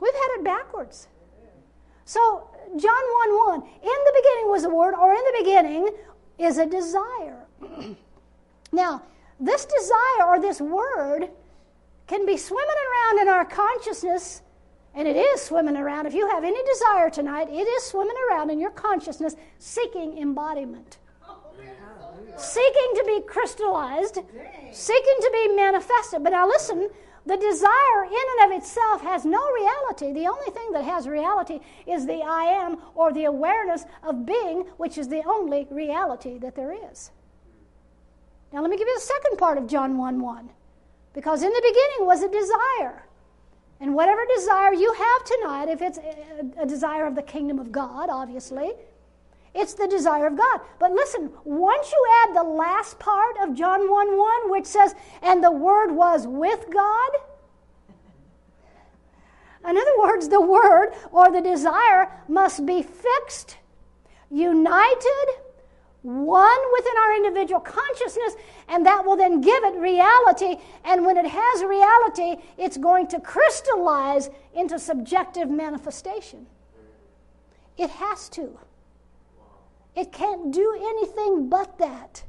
We've had it backwards. So, John 1 1, in the beginning was the Word, or in the beginning is a desire. now, this desire or this Word can be swimming around in our consciousness, and it is swimming around. If you have any desire tonight, it is swimming around in your consciousness seeking embodiment, seeking to be crystallized, seeking to be manifested. But now listen, the desire in and of itself has no reality. The only thing that has reality is the I am or the awareness of being, which is the only reality that there is. Now, let me give you the second part of John 1 1. Because in the beginning was a desire. And whatever desire you have tonight, if it's a, desire of the kingdom of God, obviously, it's the desire of God. But listen, once you add the last part of John 1 1, which says, and the Word was with God, in other words, the Word or the desire must be fixed, united, one within our individual consciousness, and that will then give it reality. And when it has reality, it's going to crystallize into subjective manifestation. It has to. It can't do anything but that.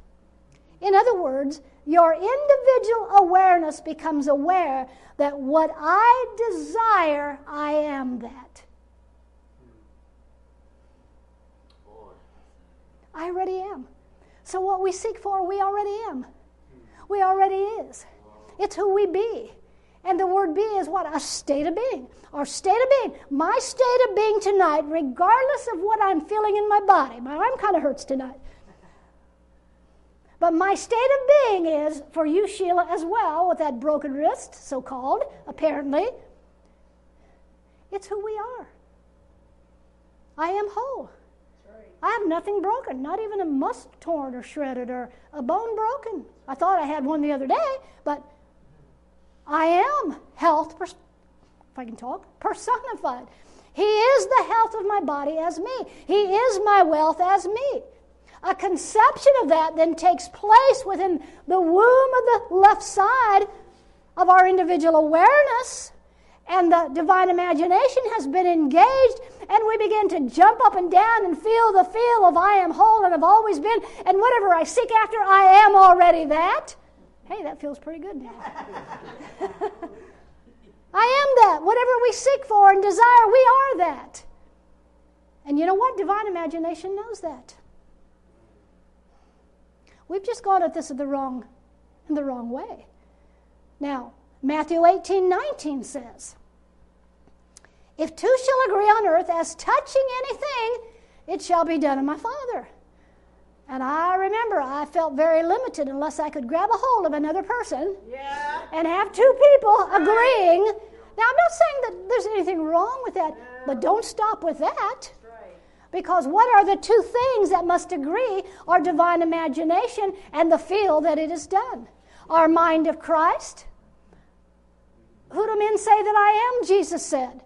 In other words, your individual awareness becomes aware that what I desire, I am that. I already am. So what we seek for, we already am. We already is. It's who we be. And the word be is what? A state of being. Our state of being. My state of being tonight, regardless of what I'm feeling in my body. My arm kind of hurts tonight. But my state of being is, for you, Sheila, as well, with that broken wrist, so called, apparently, it's who we are. I am whole. I have nothing broken, not even a muscle torn or shredded or a bone broken. I thought I had one the other day, but I am health, pers- if I can talk, personified. He is the health of my body as me, He is my wealth as me. A conception of that then takes place within the womb of the left side of our individual awareness and the divine imagination has been engaged, and we begin to jump up and down and feel the feel of I am whole and have always been, and whatever I seek after, I am already that. Hey, that feels pretty good now. I am that. Whatever we seek for and desire, we are that. And you know what? Divine imagination knows that. We've just gone at this in the wrong, in the wrong way. Now, Matthew 18 19 says, If two shall agree on earth as touching anything, it shall be done of my Father. And I remember I felt very limited unless I could grab a hold of another person Yeah. and have two people agreeing. Now, I'm not saying that there's anything wrong with that, but don't stop with that. Right. Because what are the two things that must agree Our divine imagination and the feel that it is done? Our mind of Christ. Who do men say that I am? Jesus said.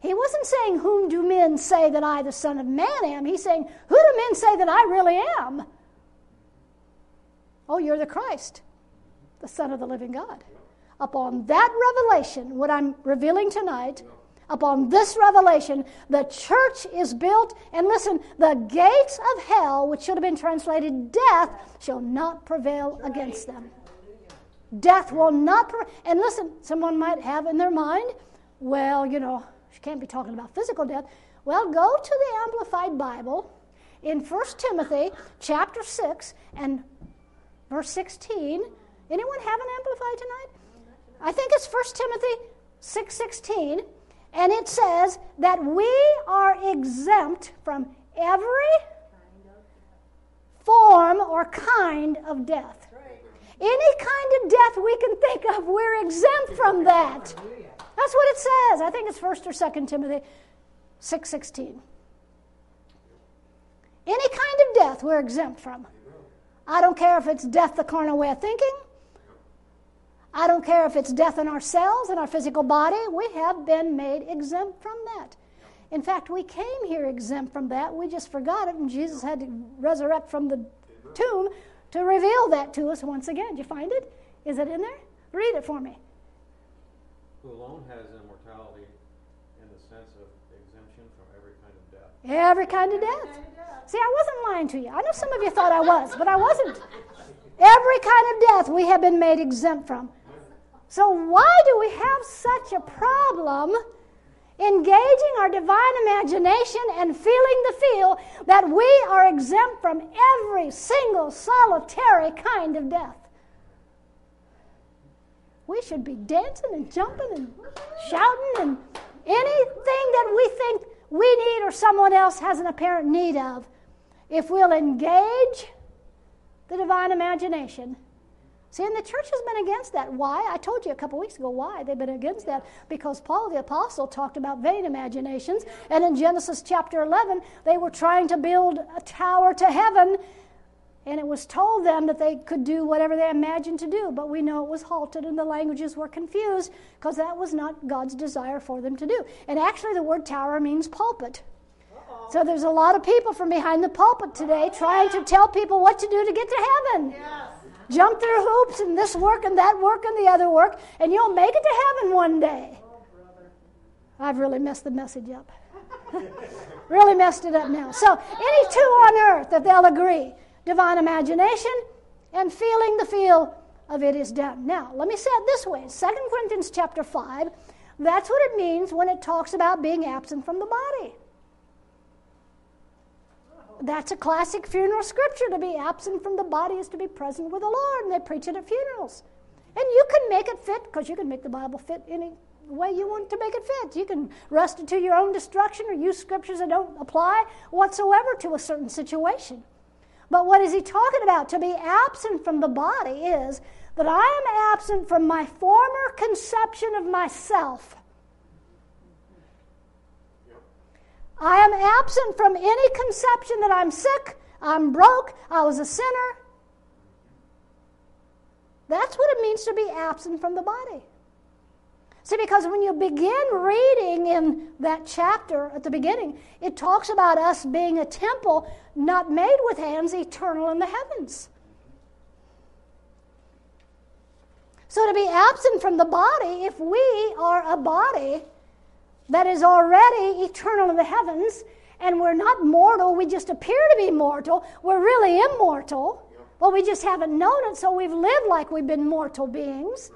He wasn't saying, Whom do men say that I, the Son of Man, am? He's saying, Who do men say that I really am? Oh, you're the Christ, the Son of the living God. Upon that revelation, what I'm revealing tonight, upon this revelation, the church is built, and listen, the gates of hell, which should have been translated death, shall not prevail against them. Death will not, pre- and listen, someone might have in their mind, well, you know, she can't be talking about physical death. Well, go to the Amplified Bible in 1 Timothy chapter 6 and verse 16. Anyone have an Amplified tonight? I think it's 1 Timothy 6 16. And it says that we are exempt from every form or kind of death. Any kind of death we can think of, we're exempt from that. That's what it says. I think it's 1st or 2nd Timothy 6:16. Any kind of death we're exempt from. I don't care if it's death the carnal way of thinking. I don't care if it's death in our cells, in our physical body. We have been made exempt from that. In fact, we came here exempt from that. We just forgot it, and Jesus had to resurrect from the tomb to reveal that to us once again. Did you find it? Is it in there? Read it for me. Who alone has immortality in the sense of exemption from every kind of death. Every kind of death. See, I wasn't lying to you. I know some of you thought I was, but I wasn't. Every kind of death we have been made exempt from. So, why do we have such a problem engaging our divine imagination and feeling the feel that we are exempt from every single solitary kind of death? We should be dancing and jumping and shouting and anything that we think we need or someone else has an apparent need of. If we'll engage the divine imagination. See, and the church has been against that. Why? I told you a couple weeks ago why they've been against that. Because Paul the Apostle talked about vain imaginations. And in Genesis chapter 11, they were trying to build a tower to heaven. And it was told them that they could do whatever they imagined to do. But we know it was halted and the languages were confused because that was not God's desire for them to do. And actually, the word tower means pulpit. So there's a lot of people from behind the pulpit today oh, trying to tell people what to do to get to heaven. Yes. Jump through hoops and this work and that work and the other work, and you'll make it to heaven one day. Oh, I've really messed the message up. really messed it up now. So, any two on earth, if they'll agree, divine imagination and feeling the feel of it is done. Now, let me say it this way 2 Corinthians chapter 5, that's what it means when it talks about being absent from the body. That's a classic funeral scripture. To be absent from the body is to be present with the Lord, and they preach it at funerals. And you can make it fit because you can make the Bible fit any way you want to make it fit. You can wrest it to your own destruction or use scriptures that don't apply whatsoever to a certain situation. But what is he talking about? To be absent from the body is that I am absent from my former conception of myself. I am absent from any conception that I'm sick, I'm broke, I was a sinner. That's what it means to be absent from the body. See, because when you begin reading in that chapter at the beginning, it talks about us being a temple not made with hands, eternal in the heavens. So to be absent from the body, if we are a body that is already eternal in the heavens, and we're not mortal, we just appear to be mortal, we're really immortal. Well, we just haven't known it, so we've lived like we've been mortal beings.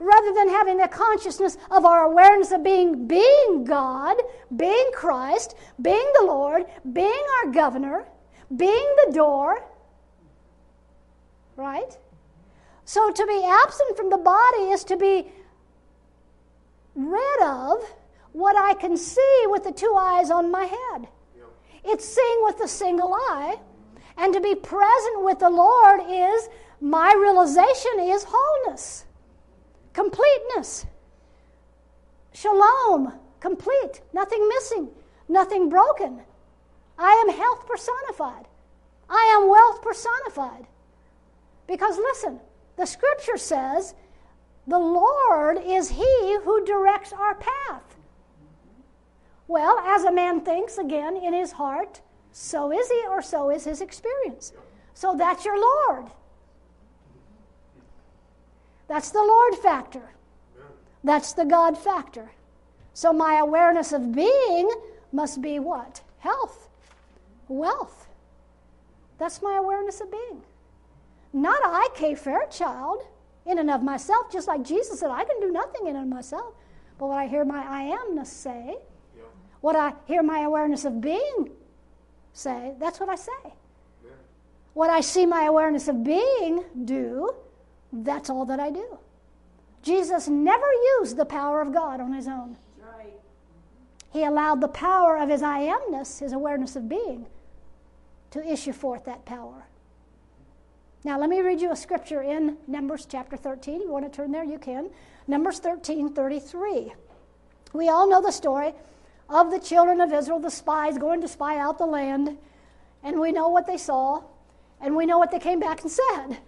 Rather than having the consciousness of our awareness of being being God, being Christ, being the Lord, being our governor, being the door. Right? So to be absent from the body is to be rid of what I can see with the two eyes on my head. It's seeing with the single eye. And to be present with the Lord is my realization is wholeness, completeness, shalom, complete, nothing missing, nothing broken. I am health personified. I am wealth personified. Because listen, the scripture says the Lord is He who directs our path. Well, as a man thinks again in his heart, so is he or so is his experience. So that's your Lord. That's the Lord factor. That's the God factor. So my awareness of being must be what? Health, wealth. That's my awareness of being. Not I, Kay Fairchild, in and of myself, just like Jesus said, I can do nothing in and of myself. But what I hear my I amness say, what I hear my awareness of being say, that's what I say. What I see my awareness of being do, that's all that I do. Jesus never used the power of God on his own. Right. He allowed the power of his I amness, his awareness of being, to issue forth that power. Now, let me read you a scripture in Numbers chapter 13. You want to turn there? You can. Numbers 13 33. We all know the story of the children of Israel, the spies going to spy out the land, and we know what they saw, and we know what they came back and said.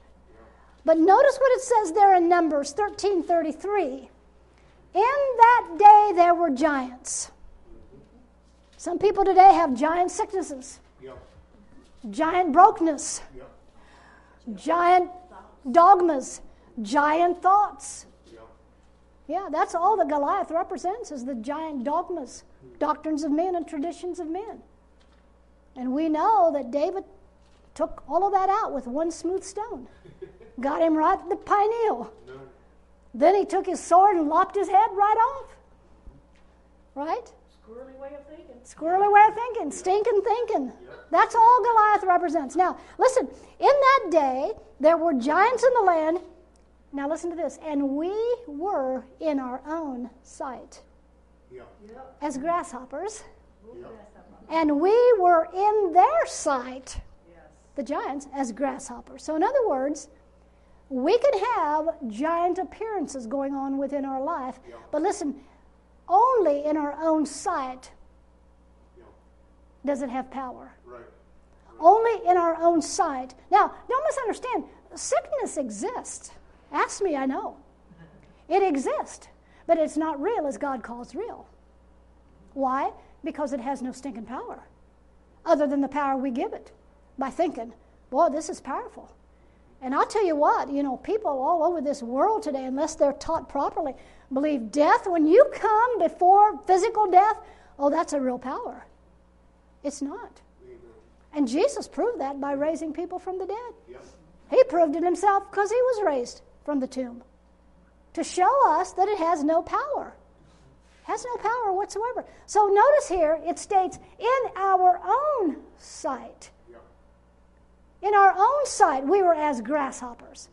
But notice what it says there in Numbers 13 33. In that day there were giants. Some people today have giant sicknesses, Yep. giant brokenness, Yep. giant dogmas, giant thoughts. Yep. Yeah, that's all that Goliath represents is the giant dogmas, doctrines of men and traditions of men. And we know that David took all of that out with one smooth stone. Got him right in the pineal. No. Then he took his sword and lopped his head right off. Right? Squirrely way of thinking. Squirrely way of thinking, stinking thinking. That's all Goliath represents. Now, listen, in that day, there were giants in the land. Now, listen to this. And we were in our own sight Yep. As grasshoppers, We'll Yep. mess up on and we were in their sight, Yes. the giants, as grasshoppers. So, in other words, we can have giant appearances going on within our life, Yeah. but listen, only in our own sight Yep. does it have power. Right. only in our own sight. Now, don't misunderstand, sickness exists. Ask me, I know. It exists, but it's not real as God calls real. Why? Because it has no stinking power, other than the power we give it by thinking, boy, this is powerful. And I'll tell you what, you know, people all over this world today, unless they're taught properly, believe death, when you come before physical death, oh, that's a real power. It's not. And Jesus proved that by raising people from the dead. Yep. He proved it himself because he was raised from the tomb to show us that it has no power. Has no power whatsoever. So notice here it states, in our own sight. In our own sight, we were as grasshoppers.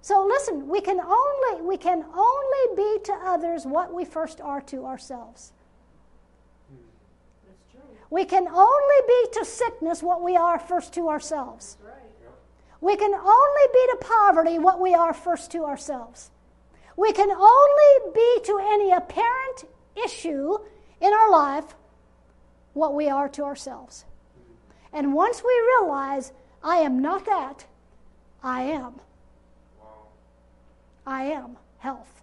So listen, we can only we can only be to others what we first are to ourselves. We can only be to sickness what we are first to ourselves. We can only be to poverty what we are first to ourselves. We can only be to any apparent issue in our life what we are to ourselves. And once we realize, I am not that, I am. I am health.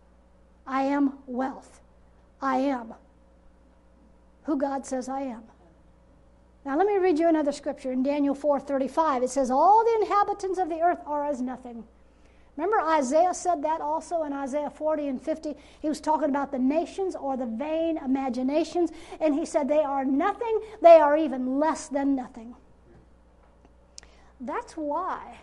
I am wealth. I am who God says I am. Now let me read you another scripture in Daniel 4:35. It says all the inhabitants of the earth are as nothing. Remember Isaiah said that also in Isaiah 40 and 50. He was talking about the nations or the vain imaginations and he said they are nothing, they are even less than nothing. That's why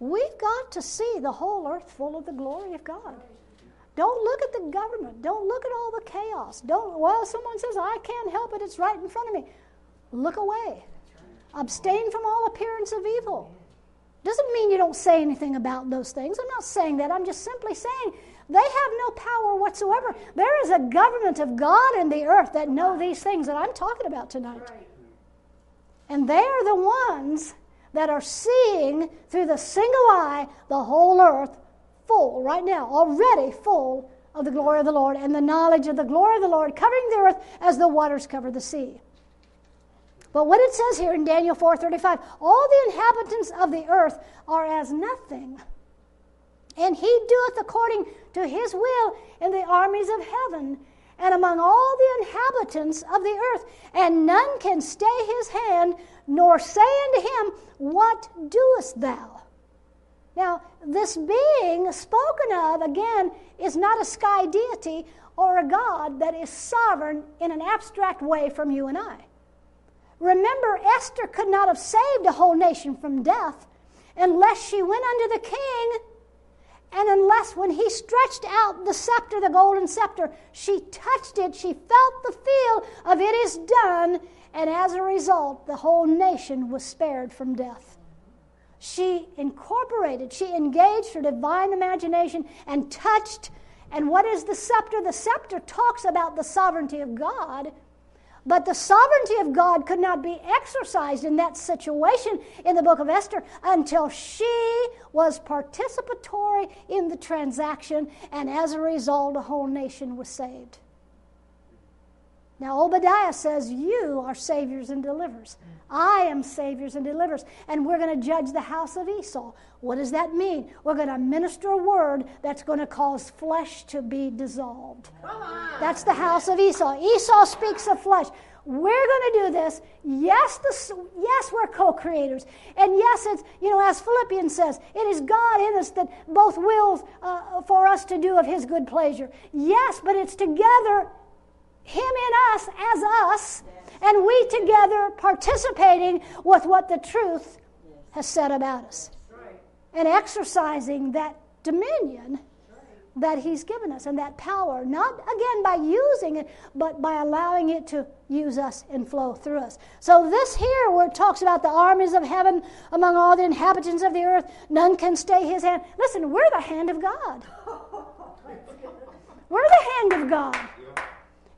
we've got to see the whole earth full of the glory of God. Don't look at the government. Don't look at all the chaos. Don't, well, someone says, I can't help it. It's right in front of me. Look away. Abstain from all appearance of evil. Doesn't mean you don't say anything about those things. I'm not saying that. I'm just simply saying they have no power whatsoever. There is a government of God in the earth that know these things that I'm talking about tonight. And they are the ones that are seeing through the single eye the whole earth full right now, already full of the glory of the Lord and the knowledge of the glory of the Lord covering the earth as the waters cover the sea. But what it says here in Daniel 4:35, all the inhabitants of the earth are as nothing. And he doeth according to his will in the armies of heaven and among all the inhabitants of the earth, and none can stay his hand, nor say unto him, What doest thou? Now, this being spoken of, again, is not a sky deity or a God that is sovereign in an abstract way from you and I. Remember, Esther could not have saved a whole nation from death unless she went under the king and unless when he stretched out the scepter, the golden scepter, she touched it, she felt the feel of it is done, and as a result, the whole nation was spared from death. She incorporated, she engaged her divine imagination and touched. And what is the scepter? The scepter talks about the sovereignty of God but the sovereignty of God could not be exercised in that situation in the book of Esther until she was participatory in the transaction, and as a result, a whole nation was saved. Now, Obadiah says, You are saviors and deliverers. I am saviors and deliverers. And we're going to judge the house of Esau. What does that mean? We're going to minister a word that's going to cause flesh to be dissolved. That's the house of Esau. Esau speaks of flesh. We're going to do this. Yes, the, yes, we're co-creators, and yes, it's you know as Philippians says, it is God in us that both wills uh, for us to do of His good pleasure. Yes, but it's together him in us as us, and we together participating with what the truth has said about us. And exercising that dominion that He's given us and that power, not again by using it, but by allowing it to use us and flow through us. So, this here, where it talks about the armies of heaven among all the inhabitants of the earth, none can stay His hand. Listen, we're the hand of God. We're the hand of God.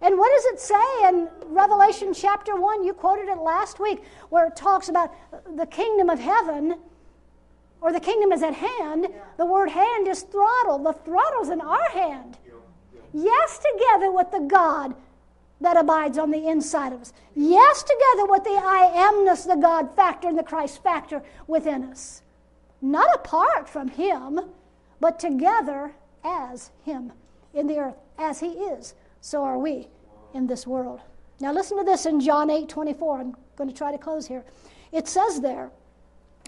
And what does it say in Revelation chapter 1? You quoted it last week, where it talks about the kingdom of heaven, or the kingdom is at hand. The word hand is throttle. The throttle's in our hand. Yes, together with the God that abides on the inside of us. Yes, together with the I amness, the God factor, and the Christ factor within us. Not apart from Him, but together as Him in the earth, as He is so are we in this world. Now listen to this in John 8 24. I'm going to try to close here. It says there,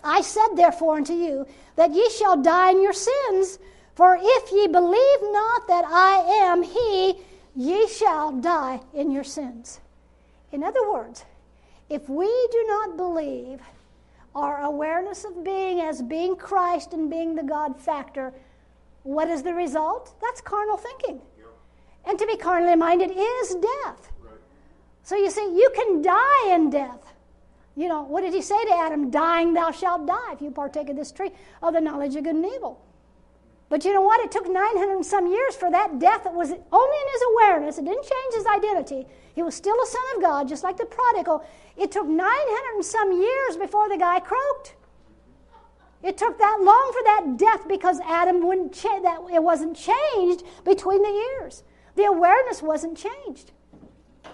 I said therefore unto you that ye shall die in your sins, for if ye believe not that I am He, ye shall die in your sins. In other words, if we do not believe our awareness of being as being Christ and being the God factor, what is the result? That's carnal thinking. And to be carnally minded is death. So you see, you can die in death. You know, what did he say to Adam? Dying thou shalt die if you partake of this tree of the knowledge of good and evil. But you know what? It took 900 and some years for that death that was only in his awareness. It didn't change his identity. He was still a son of God, just like the prodigal. It took 900 and some years before the guy croaked. It took that long for that death because Adam wouldn't cha- that it wasn't changed between the years. The awareness wasn't changed.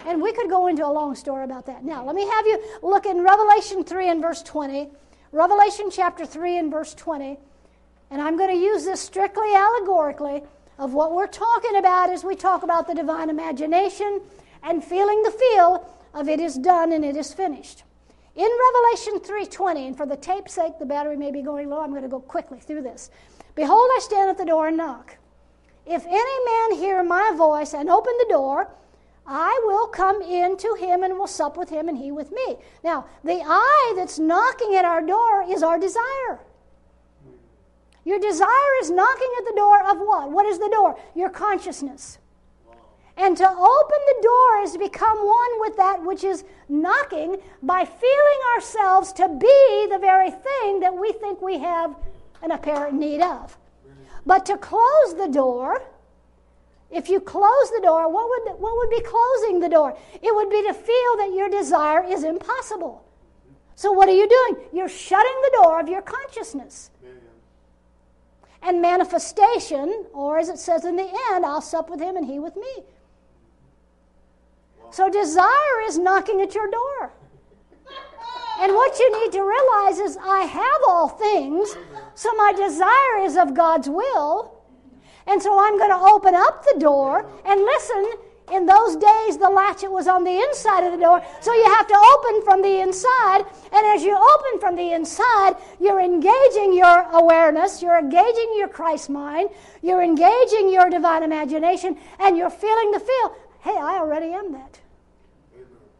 And we could go into a long story about that. Now, let me have you look in Revelation 3 and verse 20. Revelation chapter 3 and verse 20. And I'm going to use this strictly allegorically of what we're talking about as we talk about the divine imagination and feeling the feel of it is done and it is finished. In Revelation 3:20, and for the tape's sake, the battery may be going low, I'm going to go quickly through this. Behold, I stand at the door and knock. If any man hear my voice and open the door, I will come in to him and will sup with him and he with me. Now, the I that's knocking at our door is our desire. Your desire is knocking at the door of what? What is the door? Your consciousness. And to open the door is to become one with that which is knocking by feeling ourselves to be the very thing that we think we have an apparent need of. But to close the door, if you close the door, what would, what would be closing the door? It would be to feel that your desire is impossible. So, what are you doing? You're shutting the door of your consciousness. And manifestation, or as it says in the end, I'll sup with him and he with me. So, desire is knocking at your door. And what you need to realize is, I have all things, so my desire is of God's will. And so I'm going to open up the door and listen. In those days, the latchet was on the inside of the door, so you have to open from the inside. And as you open from the inside, you're engaging your awareness, you're engaging your Christ mind, you're engaging your divine imagination, and you're feeling the feel. Hey, I already am that.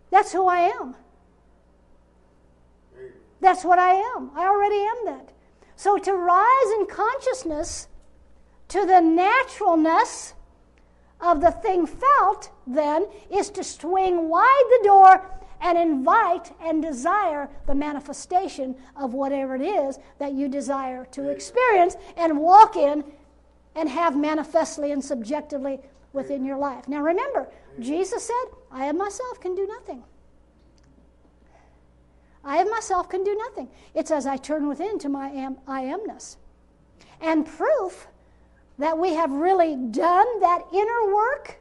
That's who I am. That's what I am. I already am that. So to rise in consciousness to the naturalness of the thing felt, then, is to swing wide the door and invite and desire the manifestation of whatever it is that you desire to experience and walk in and have manifestly and subjectively within your life. Now remember, Jesus said, I of myself can do nothing. I of myself can do nothing. It's as I turn within to my am, I amness. And proof that we have really done that inner work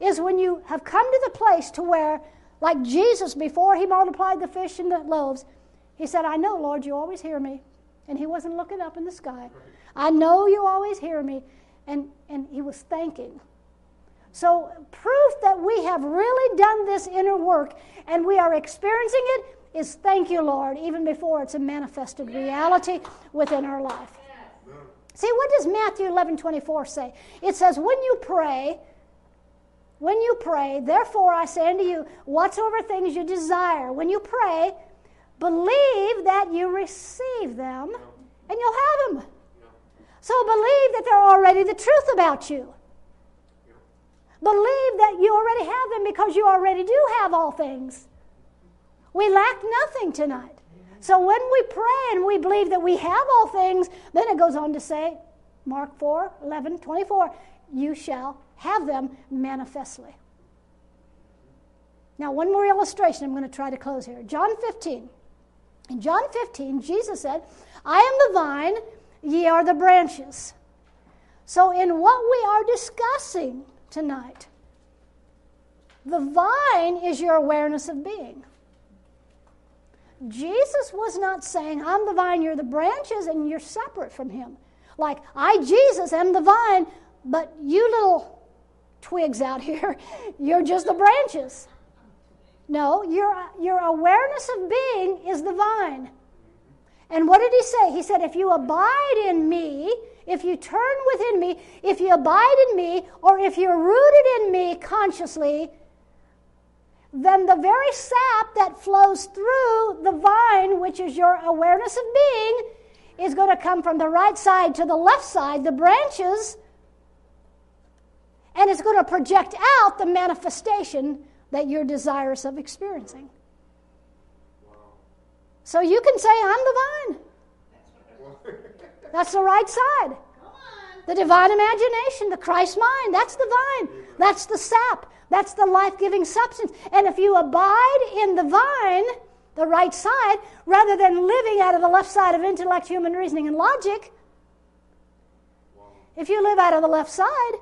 is when you have come to the place to where, like Jesus, before he multiplied the fish and the loaves, he said, I know, Lord, you always hear me. And he wasn't looking up in the sky. I know you always hear me. And, and he was thanking. So, proof that we have really done this inner work and we are experiencing it is thank you, Lord, even before it's a manifested reality within our life. See, what does Matthew 11 24 say? It says, When you pray, when you pray, therefore I say unto you, whatsoever things you desire, when you pray, believe that you receive them and you'll have them. So believe that they're already the truth about you. Believe that you already have them because you already do have all things. We lack nothing tonight. So when we pray and we believe that we have all things, then it goes on to say, Mark 4 11, 24, you shall have them manifestly. Now, one more illustration I'm going to try to close here. John 15. In John 15, Jesus said, I am the vine, ye are the branches. So, in what we are discussing tonight, the vine is your awareness of being. Jesus was not saying, I'm the vine, you're the branches, and you're separate from him. Like, I, Jesus, am the vine, but you little twigs out here, you're just the branches. No, your, your awareness of being is the vine. And what did he say? He said, If you abide in me, if you turn within me, if you abide in me, or if you're rooted in me consciously, then the very sap that flows through the vine, which is your awareness of being, is going to come from the right side to the left side, the branches, and it's going to project out the manifestation that you're desirous of experiencing. So you can say, I'm the vine. That's the right side. The divine imagination, the Christ mind, that's the vine. That's the sap. That's the life giving substance. And if you abide in the vine, the right side, rather than living out of the left side of intellect, human reasoning, and logic, if you live out of the left side,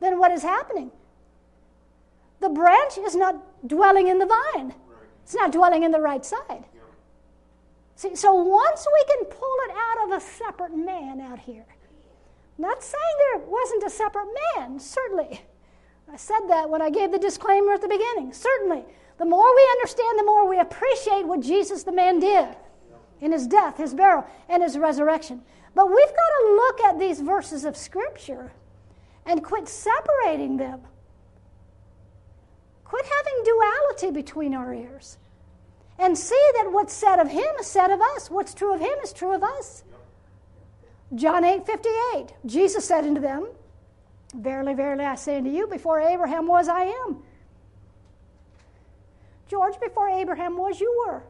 then what is happening? The branch is not dwelling in the vine, it's not dwelling in the right side. See, so once we can pull it out of a separate man out here, not saying there wasn't a separate man, certainly. I said that when I gave the disclaimer at the beginning. Certainly. The more we understand, the more we appreciate what Jesus the man did in his death, his burial, and his resurrection. But we've got to look at these verses of Scripture and quit separating them. Quit having duality between our ears. And see that what's said of him is said of us. What's true of him is true of us. John 8 58. Jesus said unto them, Verily, verily, I say unto you, before Abraham was, I am. George, before Abraham was, you were.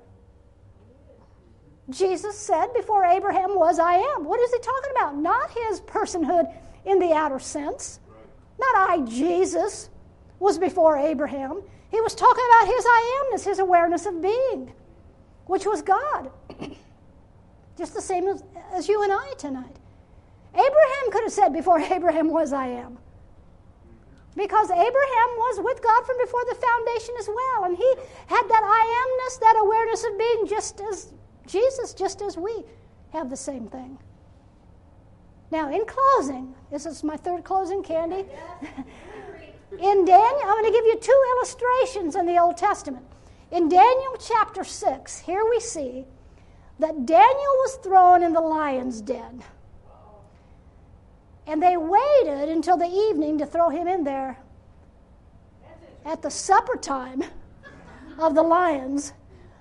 Jesus said, Before Abraham was, I am. What is he talking about? Not his personhood in the outer sense. Not I, Jesus, was before Abraham. He was talking about his I amness, his awareness of being, which was God. Just the same as, as you and I tonight. Abraham could have said, Before Abraham was, I am. Because Abraham was with God from before the foundation as well. And he had that I amness, that awareness of being just as Jesus, just as we have the same thing. Now, in closing, this is my third closing candy. in Daniel, I'm going to give you two illustrations in the Old Testament. In Daniel chapter 6, here we see that Daniel was thrown in the lion's den. And they waited until the evening to throw him in there at the supper time of the lions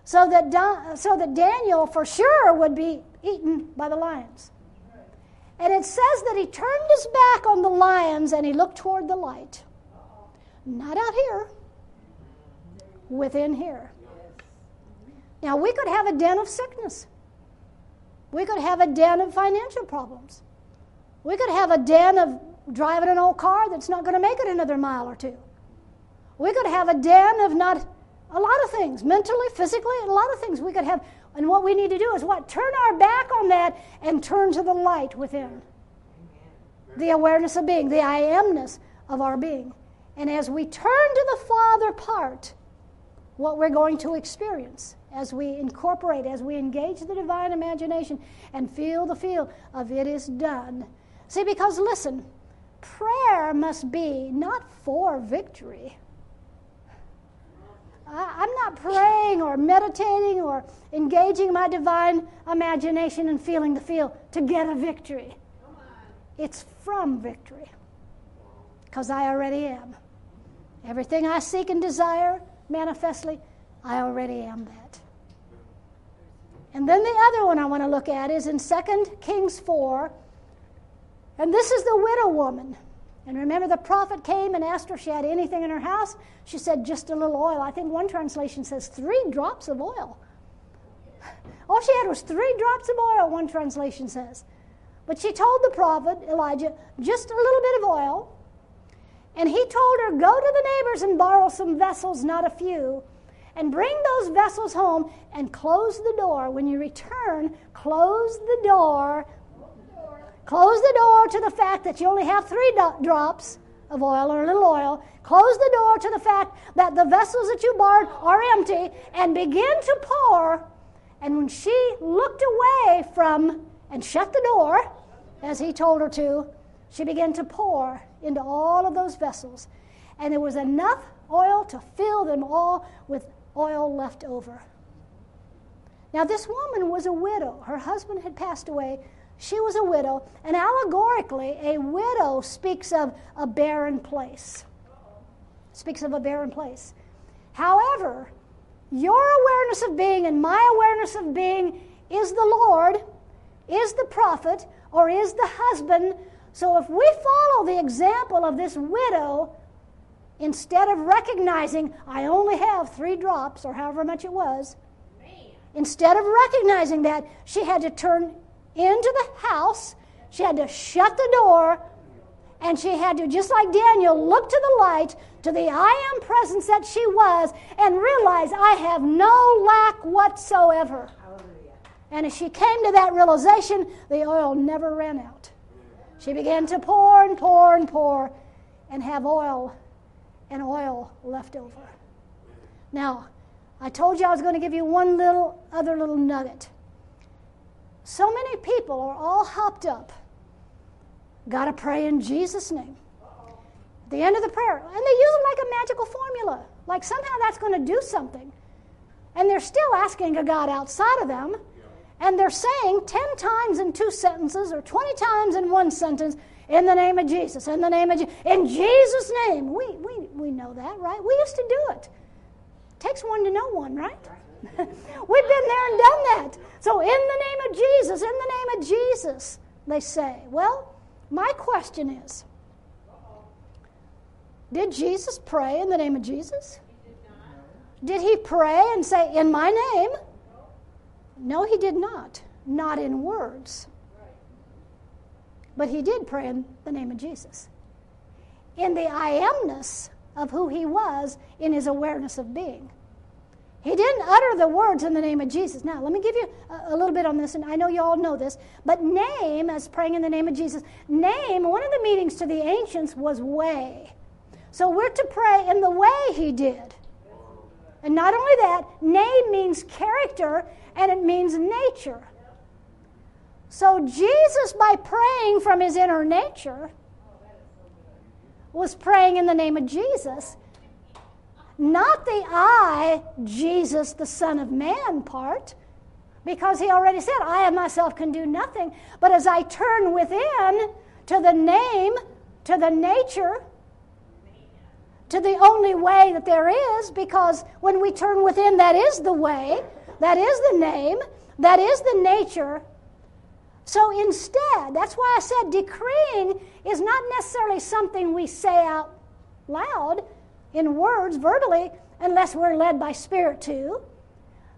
so that, so that Daniel for sure would be eaten by the lions. And it says that he turned his back on the lions and he looked toward the light. Not out here, within here. Now, we could have a den of sickness. We could have a den of financial problems. We could have a den of driving an old car that's not going to make it another mile or two. We could have a den of not a lot of things, mentally, physically, a lot of things we could have. And what we need to do is what? Turn our back on that and turn to the light within. The awareness of being, the I amness of our being. And as we turn to the Father part, what we're going to experience as we incorporate, as we engage the divine imagination and feel the feel of it is done. See, because listen, prayer must be not for victory. I, am not praying or meditating or engaging my divine imagination and feeling the feel to get a victory. It's from victory because I already am. Everything I seek and desire manifestly, I already am that. And then the other one I want to look at is in 2 Kings 4. And this is the widow woman. And remember, the prophet came and asked her if she had anything in her house. She said, just a little oil. I think one translation says three drops of oil. All she had was three drops of oil, one translation says. But she told the prophet, Elijah, just a little bit of oil. And he told her, Go to the neighbors and borrow some vessels, not a few, and bring those vessels home and close the door. When you return, close the door. Close the door to the fact that you only have three do- drops of oil or a little oil. Close the door to the fact that the vessels that you borrowed are empty and begin to pour. And when she looked away from and shut the door, as he told her to, she began to pour into all of those vessels. And there was enough oil to fill them all with oil left over. Now, this woman was a widow. Her husband had passed away. She was a widow. And allegorically, a widow speaks of a barren place. Speaks of a barren place. However, your awareness of being and my awareness of being is the Lord, is the prophet, or is the husband. So if we follow the example of this widow, instead of recognizing I only have three drops or however much it was, instead of recognizing that, she had to turn into the house, she had to shut the door, and she had to, just like Daniel, look to the light, to the I am presence that she was, and realize I have no lack whatsoever. And as she came to that realization, the oil never ran out. She began to pour and pour and pour and have oil and oil left over. Now, I told you I was going to give you one little other little nugget. So many people are all hopped up. Got to pray in Jesus' name. At the end of the prayer, and they use it like a magical formula, like somehow that's going to do something. And they're still asking a God outside of them, and they're saying 10 times in two sentences or 20 times in one sentence, in the name of Jesus, in the name of Jesus, in Jesus' name. We, we, we know that, right? We used to do it. Takes one to know one, right? We've been there and done that. So, in the name of Jesus, in the name of Jesus, they say. Well, my question is Did Jesus pray in the name of Jesus? Did he pray and say, In my name? No, he did not. Not in words. But he did pray in the name of Jesus. In the I amness of who he was, in his awareness of being. He didn't utter the words in the name of Jesus. Now, let me give you a, a, little bit on this, and I know you all know this, but name, as praying in the name of Jesus, name, one of the meanings to the ancients was way. So we're to pray in the way he did. And not only that, name means character and it means nature. So Jesus, by praying from his inner nature, was praying in the name of Jesus, not the I, Jesus, the Son of Man part, because he already said, I of myself can do nothing. But as I turn within to the name, to the nature, to the only way that there is, because when we turn within, that is the way, that is the name, that is the nature. So instead, that's why I said decreeing is not necessarily something we say out loud in words, verbally, unless we're led by Spirit too.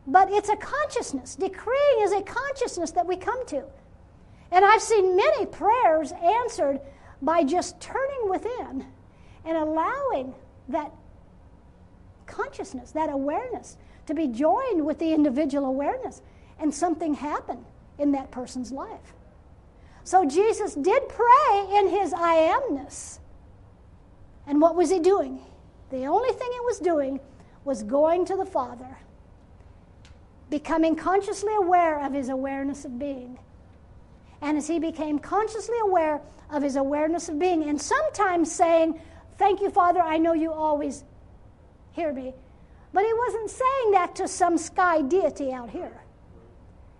But it's a consciousness. Decreeing is a consciousness that we come to. And I've seen many prayers answered by just turning within and allowing that consciousness, that awareness, to be joined with the individual awareness, and something happened in that person's life. So Jesus did pray in his I amness. And what was he doing? The only thing he was doing was going to the Father, becoming consciously aware of his awareness of being. And as he became consciously aware of his awareness of being, and sometimes saying, Thank you, Father, I know you always hear me. But he wasn't saying that to some sky deity out here.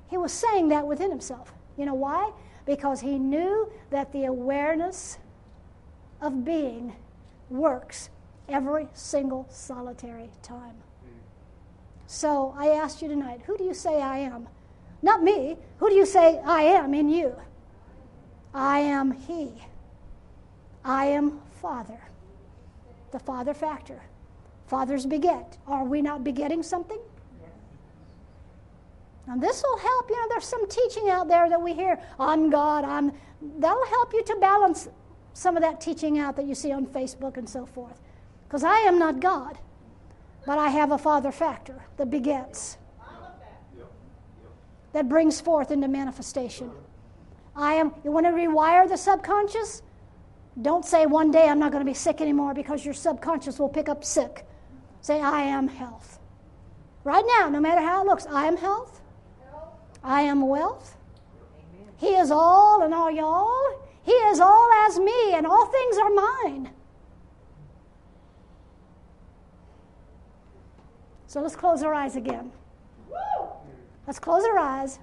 He was saying that within himself. You know why? Because he knew that the awareness of being works every single solitary time. So I asked you tonight who do you say I am? Not me. Who do you say I am in you? I am He. I am Father. The Father factor. Fathers beget. Are we not begetting something? And this will help. You know, there's some teaching out there that we hear, I'm God, I'm. That'll help you to balance some of that teaching out that you see on Facebook and so forth. Because I am not God, but I have a father factor that begets, that brings forth into manifestation. I am, you want to rewire the subconscious? Don't say one day I'm not going to be sick anymore because your subconscious will pick up sick. Say, I am health. Right now, no matter how it looks, I am health. I am wealth. He is all and all y'all. He is all as me, and all things are mine. So let's close our eyes again. Let's close our eyes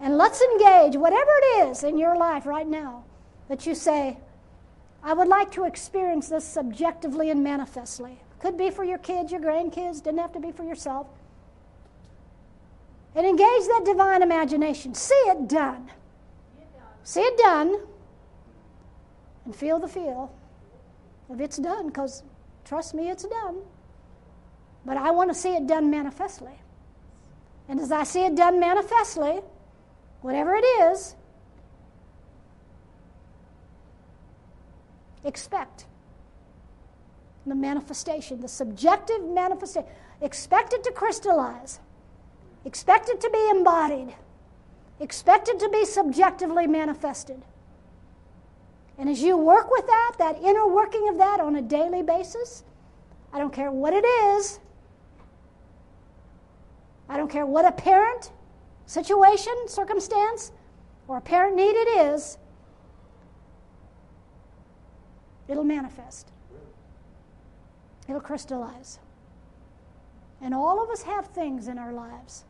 and let's engage whatever it is in your life right now that you say, I would like to experience this subjectively and manifestly. Could be for your kids, your grandkids, didn't have to be for yourself. And engage that divine imagination. See it done. See it done. And feel the feel of it's done, because trust me, it's done. But I want to see it done manifestly. And as I see it done manifestly, whatever it is, expect the manifestation, the subjective manifestation. Expect it to crystallize. Expect it to be embodied. Expect it to be subjectively manifested. And as you work with that, that inner working of that on a daily basis, I don't care what it is. I don't care what a parent, situation, circumstance, or apparent need it is. It'll manifest. It'll crystallize. And all of us have things in our lives.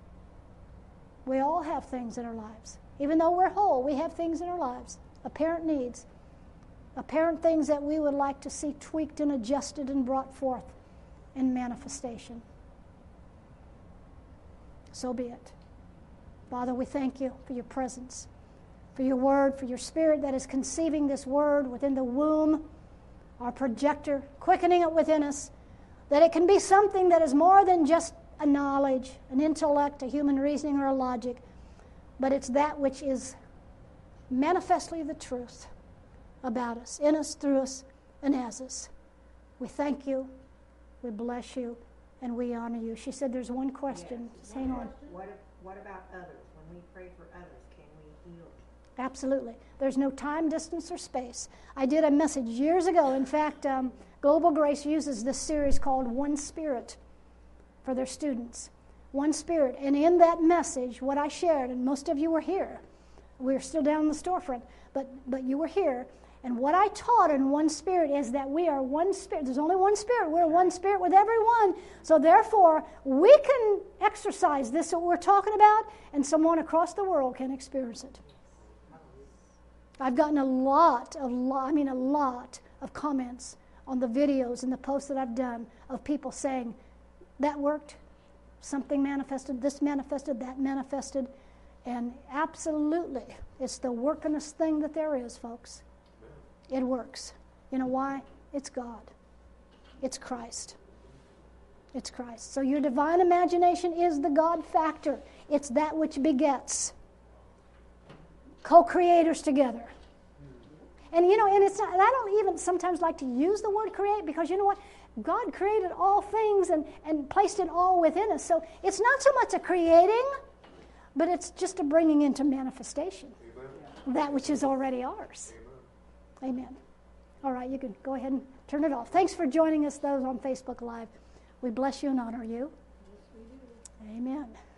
We all have things in our lives. Even though we're whole, we have things in our lives, apparent needs, apparent things that we would like to see tweaked and adjusted and brought forth in manifestation. So be it. Father, we thank you for your presence, for your word, for your spirit that is conceiving this word within the womb, our projector, quickening it within us, that it can be something that is more than just a knowledge, an intellect, a human reasoning, or a logic, but it's that which is manifestly the truth about us, in us, through us, and as us. We thank you, we bless you, and we honor you. She said there's one question. Just hang on. What, what about others? When we pray for others, can we heal? Absolutely. There's no time, distance, or space. I did a message years ago. In fact, um, Global Grace uses this series called One Spirit for their students. One Spirit. And in that message, what I shared, and most of you were here, we are still down in the storefront, but, but you were here. And what I taught in One Spirit is that we are one Spirit. There's only one Spirit. We're one Spirit with everyone. So therefore, we can exercise this that we're talking about, and someone across the world can experience it. I've gotten a lot of, I mean, a lot of comments on the videos and the posts that I've done of people saying, that worked, something manifested, this manifested, that manifested. And absolutely, it's the workingest thing that there is, folks. It works. You know why? It's God, it's Christ. It's Christ. So your divine imagination is the God factor, it's that which begets co creators together. And you know, and it's not, and I don't even sometimes like to use the word create because you know what? God created all things and, and placed it all within us. So it's not so much a creating, but it's just a bringing into manifestation that which is already ours. Amen. All right, you can go ahead and turn it off. Thanks for joining us, those on Facebook Live. We bless you and honor you. Amen.